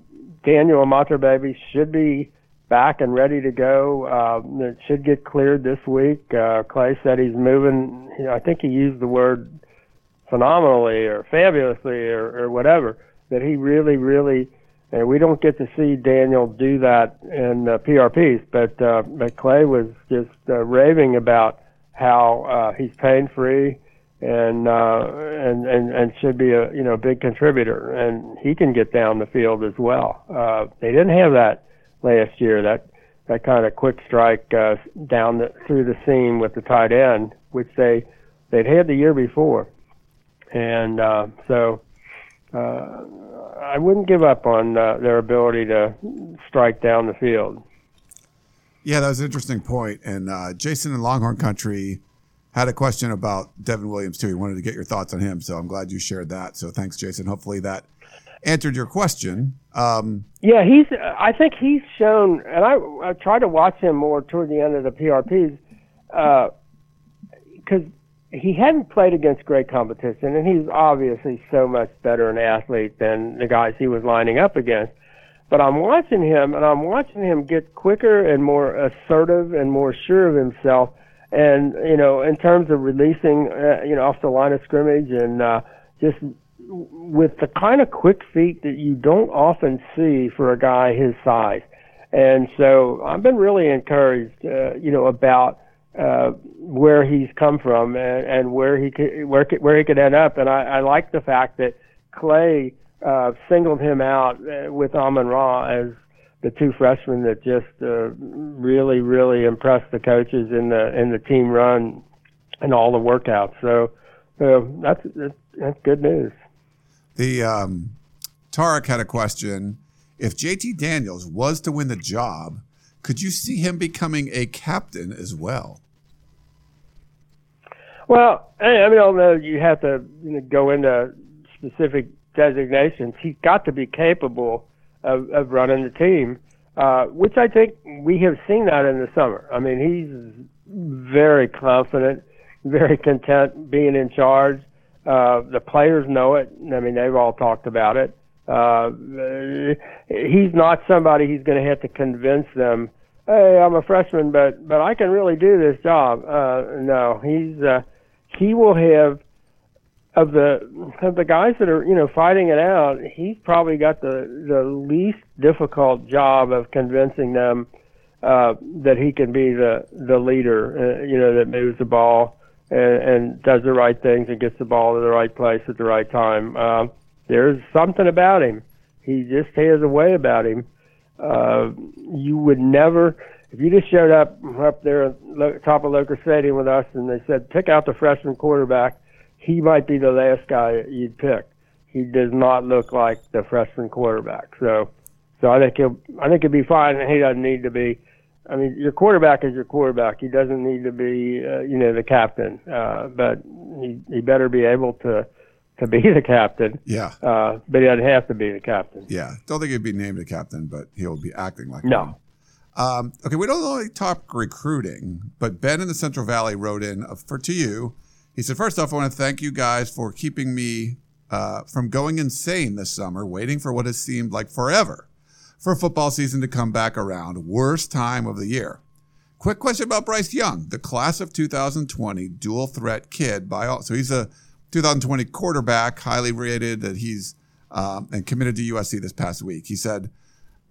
Daniel Imatorbhebhe should be back and ready to go. Uh, it should get cleared this week. Uh, Clay said he's moving. I think he used the word phenomenally or fabulously or, or whatever that he really, really, and we don't get to see Daniel do that in uh, PRPs, but uh, but Clay was just uh, raving about how uh, he's pain free and uh, and and and should be a you know big contributor, and he can get down the field as well. Uh, they didn't have that last year. That that kind of quick strike uh, down the, through the seam with the tight end, which they they'd had the year before and uh, so uh, I wouldn't give up on uh, their ability to strike down the field. Yeah, that was an interesting point. And uh, Jason in Longhorn Country had a question about Devin Williams too. He wanted to get your thoughts on him, so I'm glad you shared that. So thanks, Jason. Hopefully that answered your question. Um, yeah, he's. I think he's shown, and I I tried to watch him more toward the end of the PRPs because uh, he hadn't played against great competition, and he's obviously so much better an athlete than the guys he was lining up against. But I'm watching him, and I'm watching him get quicker and more assertive and more sure of himself. And you know, in terms of releasing, uh, you know, off the line of scrimmage, and uh, just with the kind of quick feet that you don't often see for a guy his size. And so I've been really encouraged, uh, you know, about uh, where he's come from and, and where he could, where where he could end up. And I, I like the fact that Clay uh, singled him out uh, with Amon-Ra as the two freshmen that just uh, really really impressed the coaches in the in the team run and all the workouts. So uh, that's that's good news. The um, Tarek had a question. If JT Daniels was to win the job, could you see him becoming a captain as well? Well, I mean, although. You have to you know, go into specific designations. He's got to be capable of, of running the team, uh, which I think we have seen that in the summer. I mean, he's very confident, very content being in charge. Uh, the players know it. I mean, they've all talked about it. Uh, he's not somebody he's going to have to convince them. Hey, I'm a freshman, but but I can really do this job. Uh, no, he's uh, he will have of the of the guys that are you know fighting it out. He's probably got the the least difficult job of convincing them uh, that he can be the the leader. Uh, you know that moves the ball and, and does the right things and gets the ball to the right place at the right time. Uh, there's something about him. He just has a way about him. Uh, you would never, if you just showed up up there at lo- top of Loker Stadium with us and they said, pick out the freshman quarterback, he might be the last guy you'd pick. He does not look like the freshman quarterback. So, so I think he'll, I think he'll be fine and he doesn't need to be, I mean, your quarterback is your quarterback. He doesn't need to be, uh, you know, the captain. Uh, but he, he better be able to, to be the captain. Yeah. Uh, but he doesn't have to be the captain. Yeah. Don't think he'd be named a captain, but he'll be acting like No. one. Um, okay, we don't only talk recruiting, but Ben in the Central Valley wrote in uh, for to you. He said, first off, I want to thank you guys for keeping me uh, from going insane this summer, waiting for what has seemed like forever for football season to come back around. Worst time of the year. Quick question about Bryce Young, the class of 2020 dual threat kid. By all, so he's a 2020 quarterback, highly rated. That he's um, and committed to USC this past week. He said,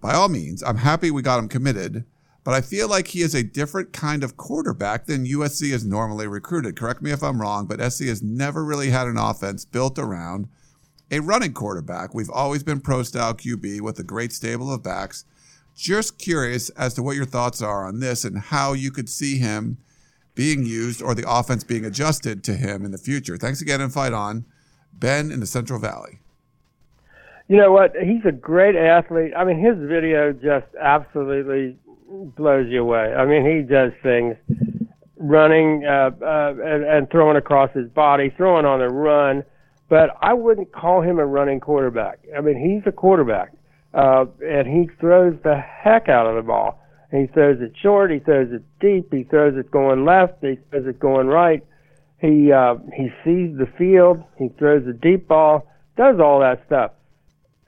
"By all means, I'm happy we got him committed, but I feel like he is a different kind of quarterback than USC is normally recruited. Correct me if I'm wrong, but SC has never really had an offense built around." a running quarterback. We've always been pro style QB with a great stable of backs. Just curious as to what your thoughts are on this and how you could see him being used or the offense being adjusted to him in the future. Thanks again and fight on. Ben in the Central Valley. You know what? He's a great athlete. I mean, his video just absolutely blows you away. I mean, he does things running uh, uh, and, and throwing across his body, throwing on the run. But I wouldn't call him a running quarterback. I mean, he's a quarterback, uh, and he throws the heck out of the ball. He throws it short. He throws it deep. He throws it going left. He throws it going right. He uh, he sees the field. He throws a deep ball. Does all that stuff.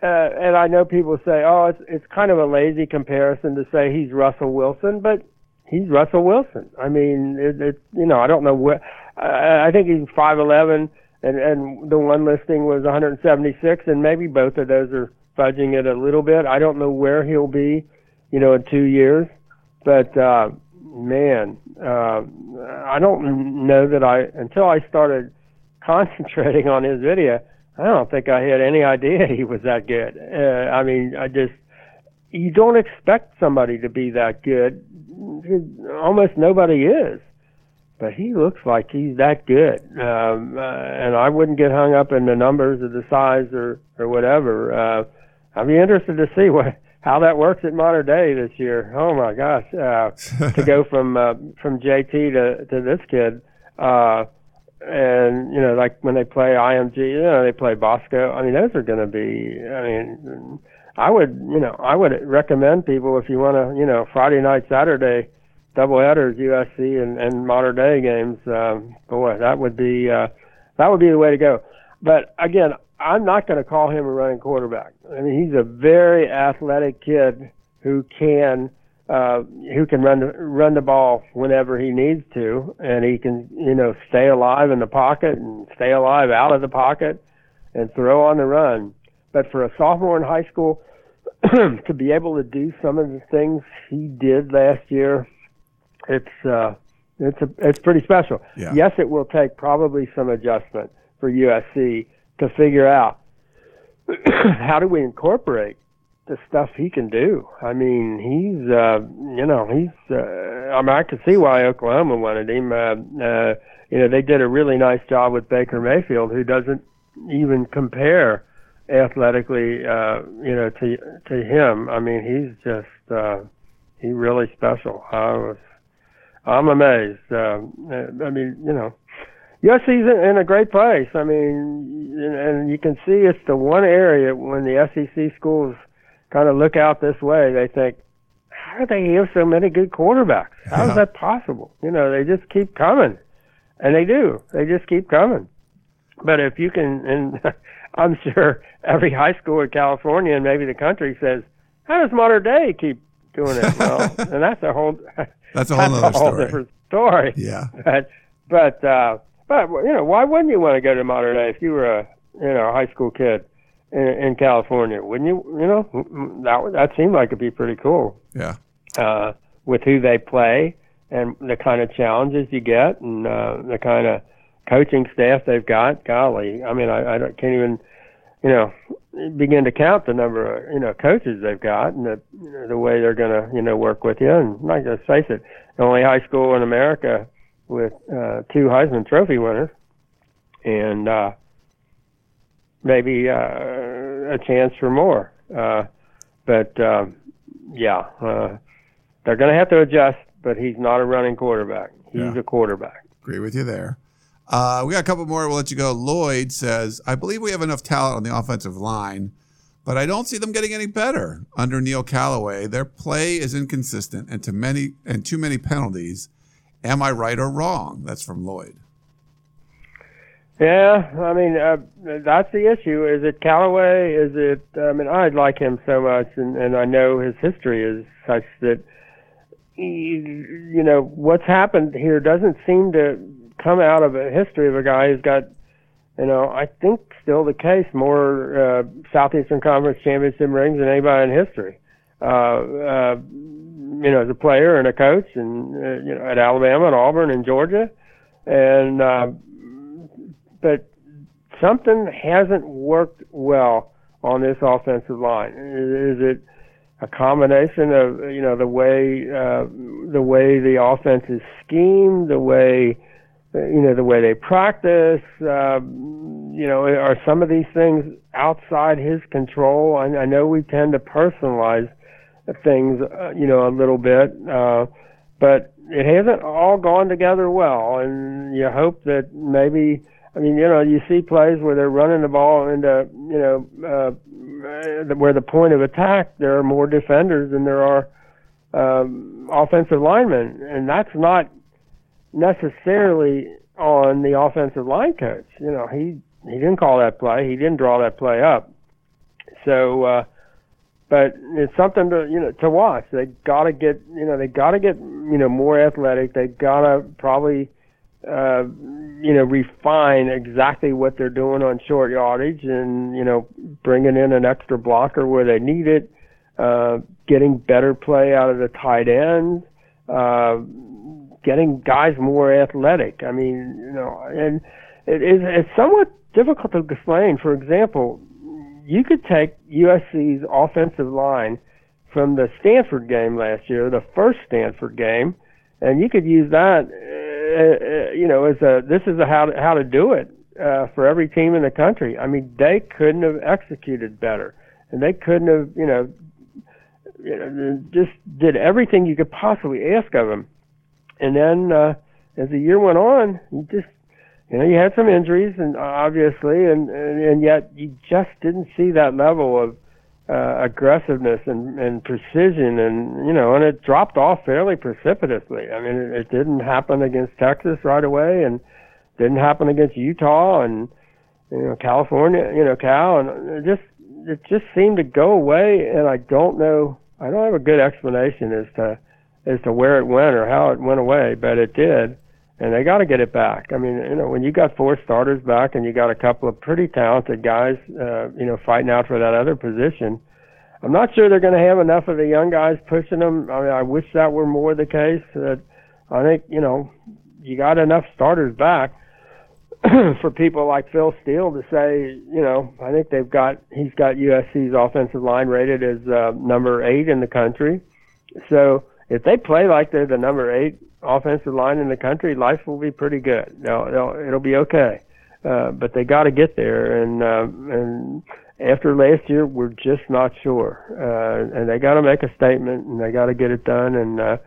Uh, and I know people say, "Oh, it's it's kind of a lazy comparison to say he's Russell Wilson," but he's Russell Wilson. I mean, it, it you know, I don't know what. I, I think he's five eleven, and and the one listing was 176, and maybe both of those are fudging it a little bit. I don't know where he'll be, you know, in two years, but uh, man, uh, I don't know that I until I started concentrating on his video. I don't think I had any idea he was that good. Uh, I mean, I just you don't expect somebody to be that good. Almost nobody is, but he looks like he's that good. Um, uh, and I wouldn't get hung up in the numbers or the size or or whatever. Uh, I'd be interested to see what how that works at Mater Dei this year. Oh my gosh, uh, to go from uh, from JT to to this kid. Uh, and you know, like when they play IMG, you know, they play Bosco. I mean, those are going to be. I mean, I would, you know, I would recommend people if you want to, you know, Friday night, Saturday, double headers, USC and, and Mater Dei games. Um, boy, that would be uh, that would be the way to go. But again, I'm not going to call him a running quarterback. I mean, he's a very athletic kid who can uh, who can run the, run the ball whenever he needs to, and he can you know stay alive in the pocket and stay alive out of the pocket and throw on the run. But for a sophomore in high school to be able to do some of the things he did last year, it's uh, it's a, it's pretty special. Yeah. Yes, it will take probably some adjustment for USC to figure out how do we incorporate the stuff he can do. I mean, he's uh, you know he's uh, I mean I can see why Oklahoma wanted him. Uh, uh, you know they did a really nice job with Baker Mayfield, who doesn't even compare athletically, uh, you know, to to him. I mean, he's just uh, he really special. I was I'm amazed. Uh, I mean, you know, Yes, he's in a great place. I mean, and you can see it's the one area when the SEC schools kind of look out this way, they think, how do they have so many good quarterbacks? How is Yeah. that possible? You know, they just keep coming, and they do. They just keep coming. But if you can, and I'm sure every high school in California and maybe the country says, how does Mater Dei keep doing it? Well, and that's a whole That's a whole that's a whole story. different story. Yeah. But but uh, but you know, why wouldn't you want to go to Mater Dei if you were a you know a high school kid in, in California? Wouldn't you? You know, that that seemed like it'd be pretty cool Yeah. uh, with who they play and the kind of challenges you get and uh, the kind of coaching staff they've got. Golly, I mean, I, I don't, can't even you know, begin to count the number of you know coaches they've got and the you know, the way they're going to you know work with you. And not just face it, the only high school in America with uh, two Heisman Trophy winners, and uh, maybe uh, a chance for more. Uh, but um, yeah, uh, they're going to have to adjust. But he's not a running quarterback. He's Yeah. a quarterback. Agree with you there. Uh, we got a couple more. We'll let you go. Lloyd says, I believe we have enough talent on the offensive line, but I don't see them getting any better under Neil Callaway. Their play is inconsistent and to many and too many penalties. Am I right or wrong? That's from Lloyd. Yeah, I mean uh, that's the issue. Is it Callaway? Is it? I mean, I like him so much, and and I know his history is such that he, you know what's happened here doesn't seem to come out of a history of a guy who's got, you know, I think still the case more uh, Southeastern Conference championship rings than anybody in history. Uh, uh, you know, as a player and a coach, and uh, you know, at Alabama and Auburn and Georgia, and. Uh, but something hasn't worked well on this offensive line. Is, it a combination of you know the way uh, the way the offense is schemed, the way you know the way they practice? Uh, you know, are some of these things outside his control? I, I know we tend to personalize things, uh, you know, a little bit, uh, but it hasn't all gone together well. And you hope that maybe I mean, you know, you see plays where they're running the ball into, you know, uh, where the point of attack there are more defenders than there are um, offensive linemen, and that's not necessarily on the offensive line coach. You know, he he didn't call that play, he didn't draw that play up. So, uh, but it's something to you know to watch. They got to get you know they got to get you know more athletic. They got to probably uh, you know, refine exactly what they're doing on short yardage and, you know, bringing in an extra blocker where they need it, uh, getting better play out of the tight end, uh, getting guys more athletic. I mean, you know, and it is, it's somewhat difficult to explain. For example, you could take USC's offensive line from the Stanford game last year, the first Stanford game, and you could use that uh, you know, as a this is a how to, how to do it uh, for every team in the country. I mean, they couldn't have executed better, and they couldn't have, you know, you know, just did everything you could possibly ask of them. And then uh, as the year went on, you just, you know, you had some injuries, and obviously, and and, and yet you just didn't see that level of uh, aggressiveness and, and precision and you know and it dropped off fairly precipitously. I mean it, it didn't happen against texas right away and didn't happen against utah and you know california you know cal. And it just it just seemed to go away and i don't know i don't have a good explanation as to as to where it went or how it went away but it did and they got to get it back. I mean, you know, when you got four starters back and you got a couple of pretty talented guys, uh, you know, fighting out for that other position, I'm not sure they're going to have enough of the young guys pushing them. I mean, I wish that were more the case. That I think, you know, you got enough starters back for people like Phil Steele to say, you know, I think they've got he's got USC's offensive line rated as uh, number eight in the country. So if they play like they're the number eight offensive line in the country, life will be pretty good. They'll, they'll, it'll be okay. Uh, but they got to get there, and uh, and after last year, we're just not sure. Uh, and they got to make a statement, and they got to get it done. And uh,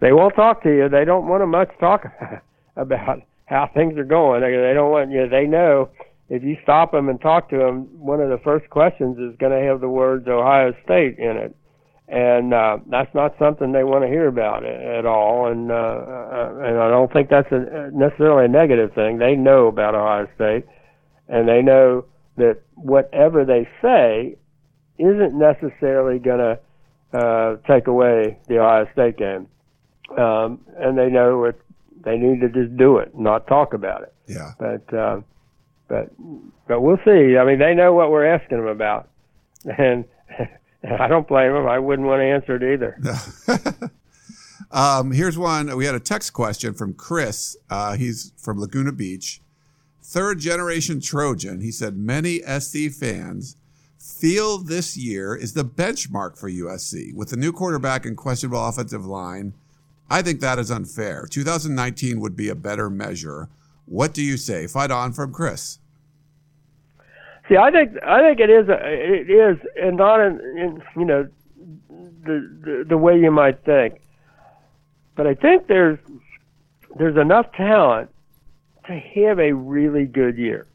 they won't talk to you. They don't want to much talk about how things are going. They, they don't want you. They know if you stop them and talk to them, one of the first questions is going to have the words Ohio State in it and uh, that's not something they want to hear about at all. And uh, uh, and I don't think that's a, necessarily a negative thing. They know about Ohio State, and they know that whatever they say isn't necessarily going to uh, take away the Ohio State game. Um, and they know it. They need to just do it, not talk about it. Yeah. But uh, but but we'll see. I mean, they know what we're asking them about, and. I don't blame him. I wouldn't want to answer it either. um, here's one. We had a text question from Chris. Uh, he's from Laguna Beach. third generation Trojan. He said many SC fans feel this year is the benchmark for USC. With the new quarterback and questionable offensive line, I think that is unfair. 2019 would be a better measure. What do you say? Fight on from Chris. See, I think I think it is it is, and not in, in you know the, the the way you might think. But I think there's there's enough talent to have a really good year,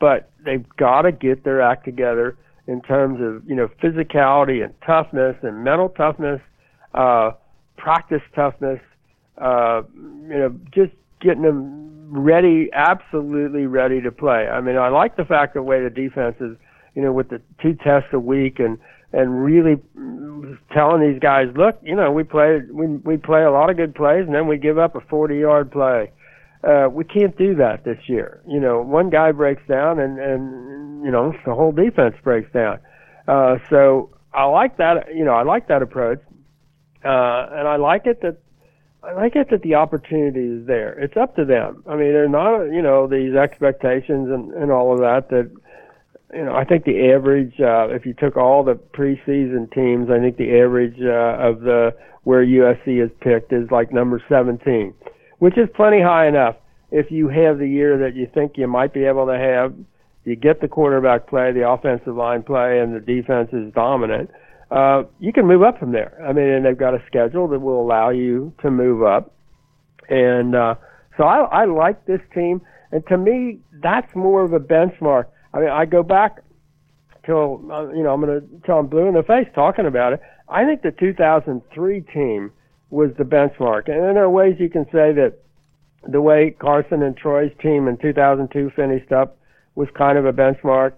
but they've got to get their act together in terms of you know physicality and toughness and mental toughness, uh, practice toughness. Uh, you know, just getting them ready, absolutely ready to play. I mean, I like the fact the way the defense is, you know, with the two tests a week and and really telling these guys, look, you know, we play we we play a lot of good plays and then we give up a 40 yard play. Uh, we can't do that this year. You know, one guy breaks down and and you know the whole defense breaks down. Uh, so I like that. You know, I like that approach, uh, and I like it that I it that the opportunity is there. It's up to them. I mean, they're not, you know, these expectations and, and all of that that, you know, I think the average, uh, if you took all the preseason teams, I think the average, uh, of the, where USC is picked is like number 17, which is plenty high enough. If you have the year that you think you might be able to have, you get the quarterback play, the offensive line play, and the defense is dominant uh, you can move up from there. I mean, and they've got a schedule that will allow you to move up. And uh, so I, I like this team. And to me, that's more of a benchmark. I mean, I go back till, uh, you know, I'm going to tell them blue in the face talking about it. I think the 2003 team was the benchmark. And there are ways you can say that the way Carson and Troy's team in 2002 finished up was kind of a benchmark.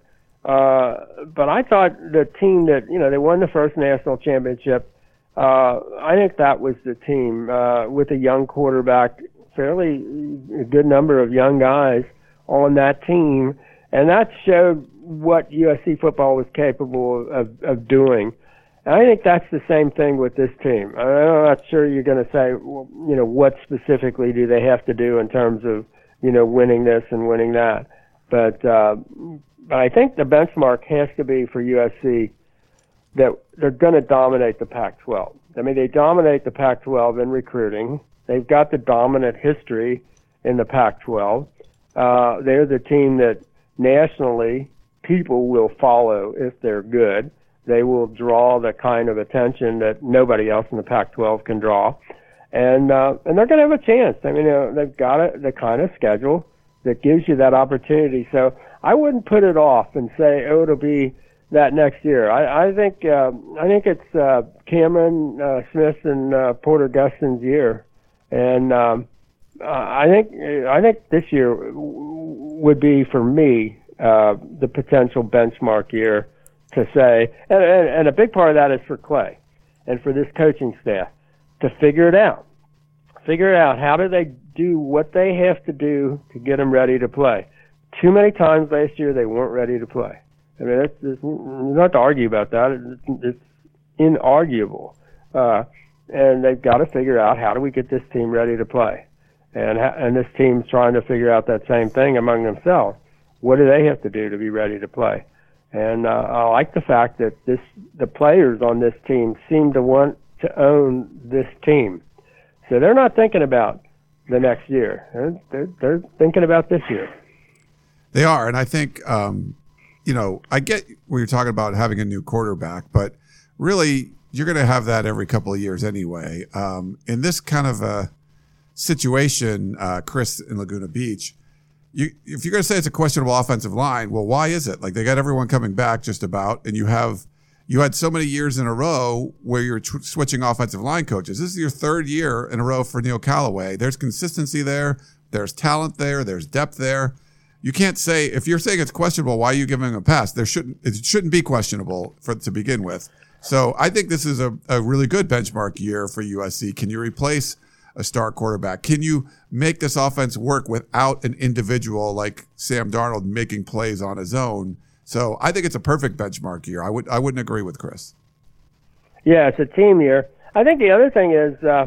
Uh, but I thought the team that you know they won the first national championship. Uh, I think that was the team uh, with a young quarterback, fairly good number of young guys on that team, and that showed what USC football was capable of, of doing. And I think that's the same thing with this team. I'm not sure you're going to say, you know, what specifically do they have to do in terms of, you know, winning this and winning that. But uh, but I think the benchmark has to be for USC that they're going to dominate the Pac-12. I mean, they dominate the Pac-12 in recruiting. They've got the dominant history in the Pac-12. Uh, they're the team that nationally people will follow if they're good. They will draw the kind of attention that nobody else in the Pac-12 can draw, and uh, and they're going to have a chance. I mean, they've got a, the kind of schedule that gives you that opportunity. So I wouldn't put it off and say, oh, it'll be that next year. I, I think uh, I think it's uh, Cameron uh, Smith and uh, Porter Gustin's year, and um, I think I think this year would be for me uh, the potential benchmark year to say, and, and, and a big part of that is for Clay and for this coaching staff to figure it out. Figure it out. How do they do what they have to do to get them ready to play? Too many times last year they weren't ready to play. I mean, it's, it's not to argue about that. It's, it's inarguable. Uh, and they've got to figure out how do we get this team ready to play. And and this team's trying to figure out that same thing among themselves. What do they have to do to be ready to play? And uh, I like the fact that this the players on this team seem to want to own this team. So they're not thinking about the next year. They're, they're, they're thinking about this year. They are, and I think um, you know I get what you're talking about having a new quarterback, but really you're going to have that every couple of years anyway. Um, in this kind of a situation, uh, Chris in Laguna Beach, you if you're going to say it's a questionable offensive line, well, why is it? Like they got everyone coming back just about, and you have you had so many years in a row where you're tr- switching offensive line coaches. This is your third year in a row for Neil Callaway. There's consistency there. There's talent there. There's depth there you can't say if you're saying it's questionable, why are you giving him a pass? There shouldn't it shouldn't be questionable for to begin with. So I think this is a, a really good benchmark year for USC. Can you replace a star quarterback? Can you make this offense work without an individual like Sam Darnold making plays on his own? So I think it's a perfect benchmark year. I would I wouldn't agree with Chris. Yeah, it's a team year. I think the other thing is uh,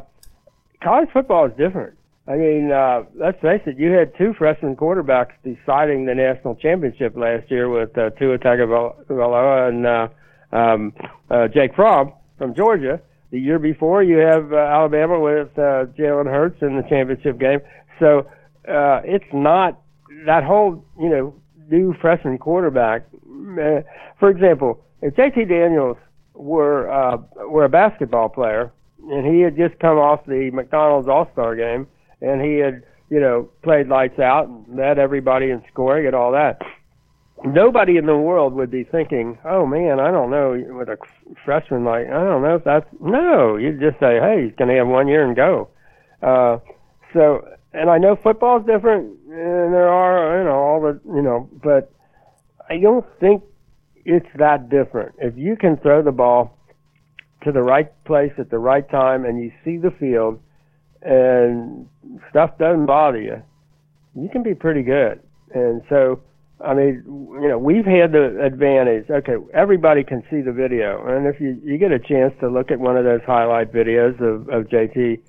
college football is different. I mean, uh, let's face it, you had two freshman quarterbacks deciding the national championship last year with uh, Tua Tagovailoa and uh, um, uh, Jake Fromm from Georgia. The year before, you have uh, Alabama with uh, Jalen Hurts in the championship game. So uh, it's not that whole, you know, new freshman quarterback. Uh, for example, if JT Daniels were uh, were a basketball player and he had just come off the McDonald's All Star game and he had, you know, played lights out and led everybody in scoring and all that. Nobody in the world would be thinking, "Oh man, I don't know." With a freshman like, I don't know if that's no. You'd just say, "Hey, he's going to have one year and go." Uh, so, and I know football's different, and there are, you know, all the, you know, but I don't think it's that different. If you can throw the ball to the right place at the right time, and you see the field and stuff doesn't bother you, you can be pretty good. And so, I mean, you know, we've had the advantage. Okay, everybody can see the video, and if you you get a chance to look at one of those highlight videos of of JT,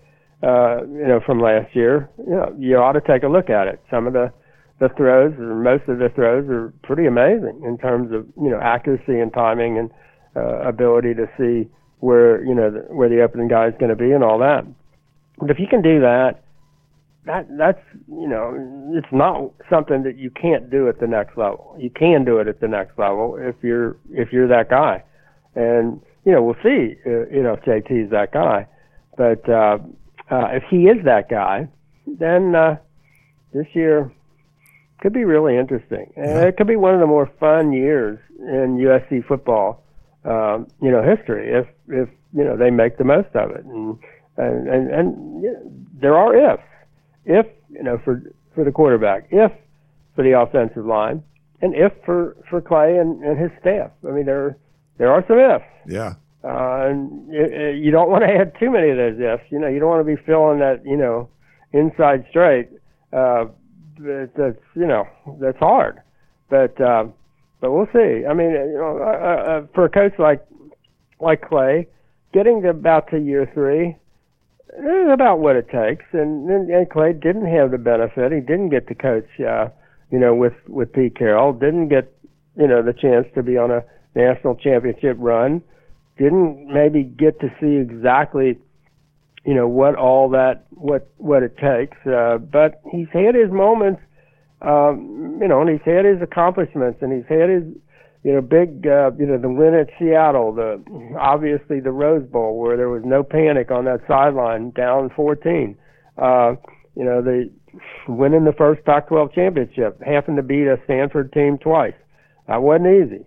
uh, you know, from last year, you know, you ought to take a look at it. Some of the the throws, or most of the throws, are pretty amazing in terms of you know accuracy and timing and uh, ability to see where you know the, where the opening guy is going to be and all that. But if you can do that, that that's you know it's not something that you can't do at the next level. You can do it at the next level if you're if you're that guy, and you know we'll see uh, you know if JT is that guy, but uh, uh, if he is that guy, then uh, this year could be really interesting. And it could be one of the more fun years in USC football, um, you know, history if if you know they make the most of it and and and, and there are ifs. If you know for for the quarterback, if for the offensive line, and if for for Clay and, and his staff. I mean, there there are some ifs. Yeah. Uh, and you, you don't want to add too many of those ifs. You know, you don't want to be filling that you know inside straight. Uh, that's you know that's hard, but uh, but we'll see. I mean, you know, uh, uh, for a coach like like Clay, getting to about to year three is about what it takes. And, and and Clay didn't have the benefit. He didn't get to coach, uh, you know, with with Pete Carroll. Didn't get you know the chance to be on a national championship run. Didn't maybe get to see exactly you know what all that what what it takes. Uh, but he's had his moments, um, you know, and he's had his accomplishments, and he's had his you know big uh, you know the win at Seattle, the obviously the Rose Bowl where there was no panic on that sideline, down 14. Uh, you know the winning the first Pac-12 championship, having to beat a Stanford team twice. That wasn't easy.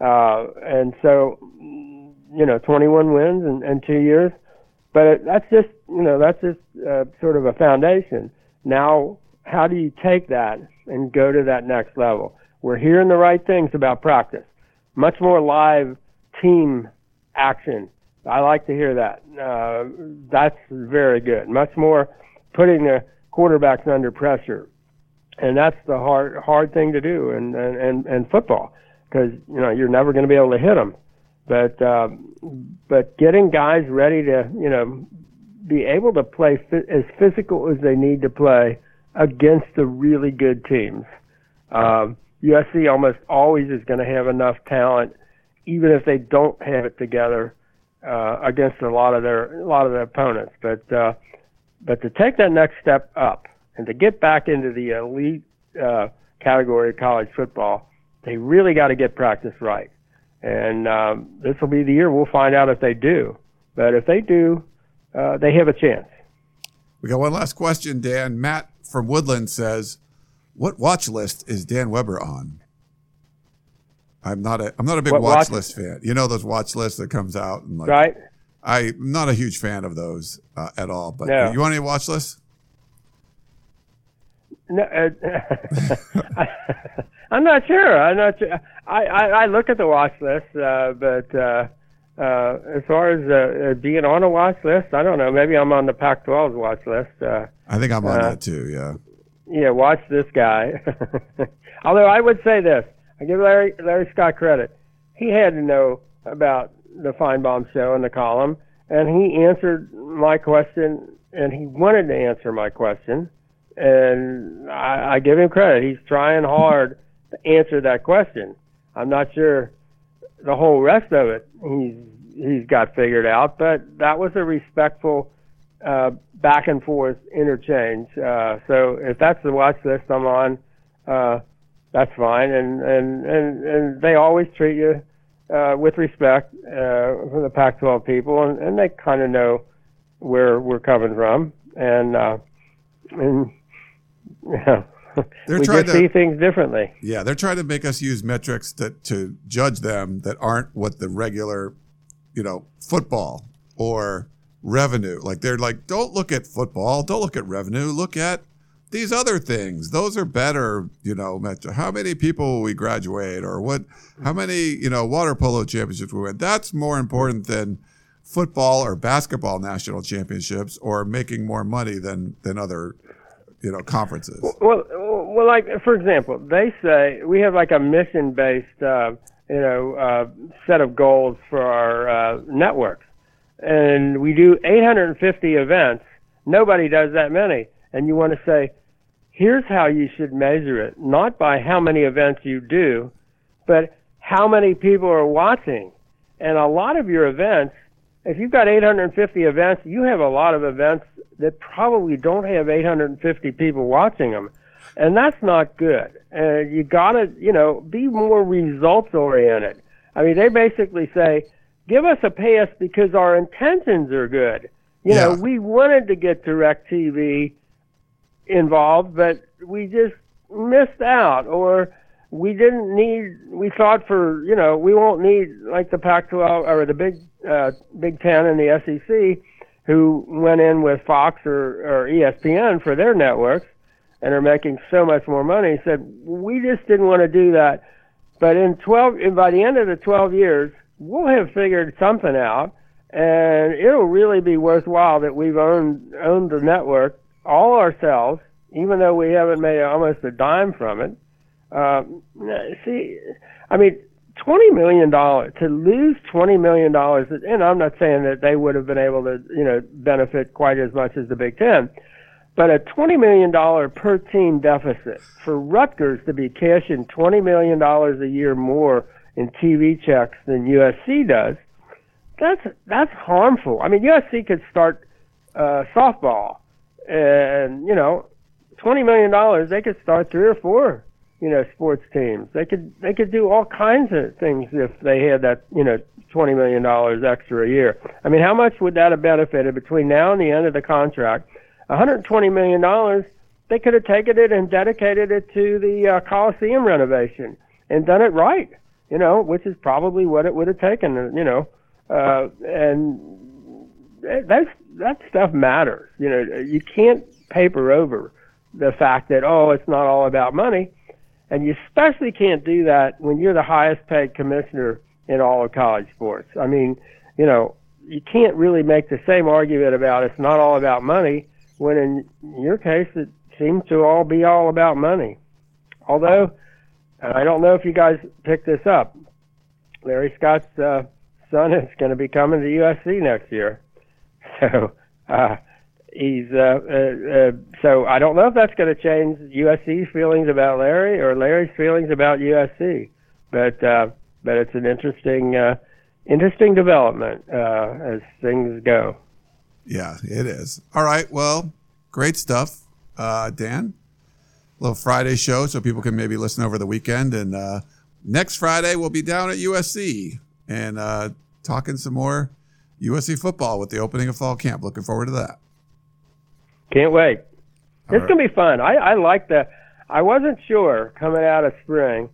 Uh, and so, you know, 21 wins in, in two years. But that's just, you know, that's just uh, sort of a foundation. Now, how do you take that and go to that next level? We're hearing the right things about practice. Much more live team action. I like to hear that. Uh, that's very good. Much more putting the quarterbacks under pressure, and that's the hard hard thing to do in in, football because you know you're never going to be able to hit them. But um, but getting guys ready to you know be able to play fi- as physical as they need to play against the really good teams. Um, USC almost always is going to have enough talent, even if they don't have it together uh, against a lot of their a lot of their opponents. But uh, but to take that next step up and to get back into the elite uh, category of college football, they really got to get practice right. And um, this will be the year we'll find out if they do. But if they do, uh, they have a chance. We got one last question, Dan. Matt from Woodland says, "What watch list is Dan Weber on?" I'm not a I'm not a big watch, watch- list fan. You know those watch lists that comes out and like Right? I'm not a huge fan of those uh, at all. But No. you want any watch lists? No, uh, I'm not sure. I'm not sure. I, I, I look at the watch list, uh, but uh, uh, as far as uh, uh, being on a watch list, I don't know. Maybe I'm on the Pac-12's watch list. Uh, I think I'm on that too. Yeah. Yeah, watch this guy. Although I would say this, I give Larry Larry Scott credit. He had to know about the Finebaum show and the column, and he answered my question and he wanted to answer my question, and I, I give him credit. He's trying hard to answer that question. I'm not sure the whole rest of it he's he's got figured out, but that was a respectful uh, back and forth interchange. Uh, so if that's the watch list I'm on, uh, that's fine. And, and, and, and they always treat you uh, with respect uh, from the Pac-12 people, and, and they kind of know where we're coming from. And, uh, and yeah. They're we trying to- see things differently. Yeah, they're trying to make us use metrics to, to judge them that aren't what the regular, you know, football or revenue. Like they're like, don't look at football, don't look at revenue, look at these other things. Those are better, you know, metro. How many people we graduate or what how many, you know, water polo championships we win? That's more important than football or basketball national championships or making more money than than other, you know, conferences. Well, well, like for example, they say we have like a mission-based, uh, you know, uh, set of goals for our uh, networks, and we do 850 events. Nobody does that many, and you want to say, here's how you should measure it, not by how many events you do, but how many people are watching. And a lot of your events, if you've got 850 events, you have a lot of events that probably don't have 850 people watching them. And that's not good. Uh, you gotta, you know, be more results oriented. I mean, they basically say, give us a pass because our intentions are good. You know, we wanted to get DirecTV involved, but we just missed out or we didn't need we thought for you know we won't need like the Pac-12 or the Big uh, Big Ten and the SEC who went in with Fox or, or ESPN for their networks and are making so much more money. Said we just didn't want to do that. But in 12 and by the end of the 12 years we'll have figured something out and it'll really be worthwhile that we've owned owned the network all ourselves even though we haven't made almost a dime from it. Um, see, I mean, twenty million dollars to lose twenty million dollars, and I'm not saying that they would have been able to, you know, benefit quite as much as the Big Ten, but a twenty million dollar per team deficit for Rutgers to be cashing twenty million dollars a year more in TV checks than USC does, that's that's harmful. I mean, USC could start uh, softball, and you know, twenty million dollars, they could start three or four, you know, sports teams. They could they could do all kinds of things if they had that, you know, twenty million dollars extra a year. I mean, how much would that have benefited between now and the end of the contract? One hundred twenty million dollars. They could have taken it and dedicated it to the uh, Coliseum renovation and done it right. You know, which is probably what it would have taken. You know, uh, and that's that stuff matters. You know, you can't paper over the fact that oh, it's not all about money, and you especially can't do that when you're the highest paid commissioner in all of college sports. I mean, you know, you can't really make the same argument about it's not all about money when in your case it seems to all be all about money. Although, and I don't know if you guys picked this up, Larry Scott's uh, son is going to be coming to USC next year. So uh, he's uh, uh, uh, so I don't know if that's going to change USC's feelings about Larry or Larry's feelings about USC, but uh, but it's an interesting uh, interesting development uh, as things go. Yeah, it is. All right. Well, great stuff, uh, Dan. Little Friday show, so people can maybe listen over the weekend. And uh, next Friday, we'll be down at USC and uh, talking some more USC football with the opening of fall camp. Looking forward to that. Can't wait. All It's right. gonna be fun. I, I like the. I wasn't sure coming out of spring,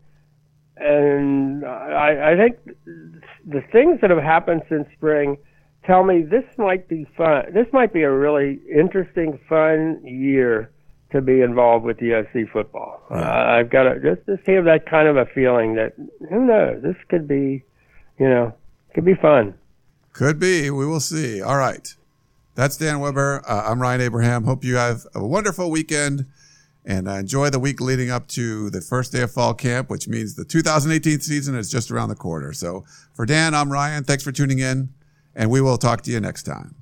and I, I think the things that have happened since spring tell me this might be fun. This might be a really interesting, fun year to be involved with USC football. Uh, I've got to just just have that kind of a feeling that who knows this could be, you know, could be fun. Could be. We will see. All right. That's Dan Weber. Uh, I'm Ryan Abraham. Hope you have a wonderful weekend and uh, enjoy the week leading up to the first day of fall camp, which means the 2018 season is just around the corner. So for Dan, I'm Ryan. Thanks for tuning in, and we will talk to you next time.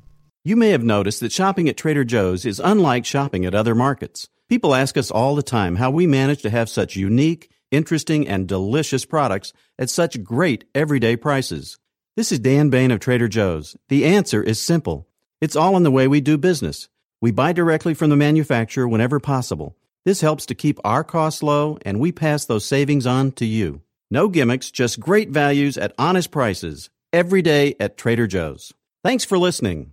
You may have noticed that shopping at Trader Joe's is unlike shopping at other markets. People ask us all the time how we manage to have such unique, interesting, and delicious products at such great everyday prices. This is Dan Bane of Trader Joe's. The answer is simple. It's all in the way we do business. We buy directly from the manufacturer whenever possible. This helps to keep our costs low, and we pass those savings on to you. No gimmicks, just great values at honest prices. Every day at Trader Joe's. Thanks for listening.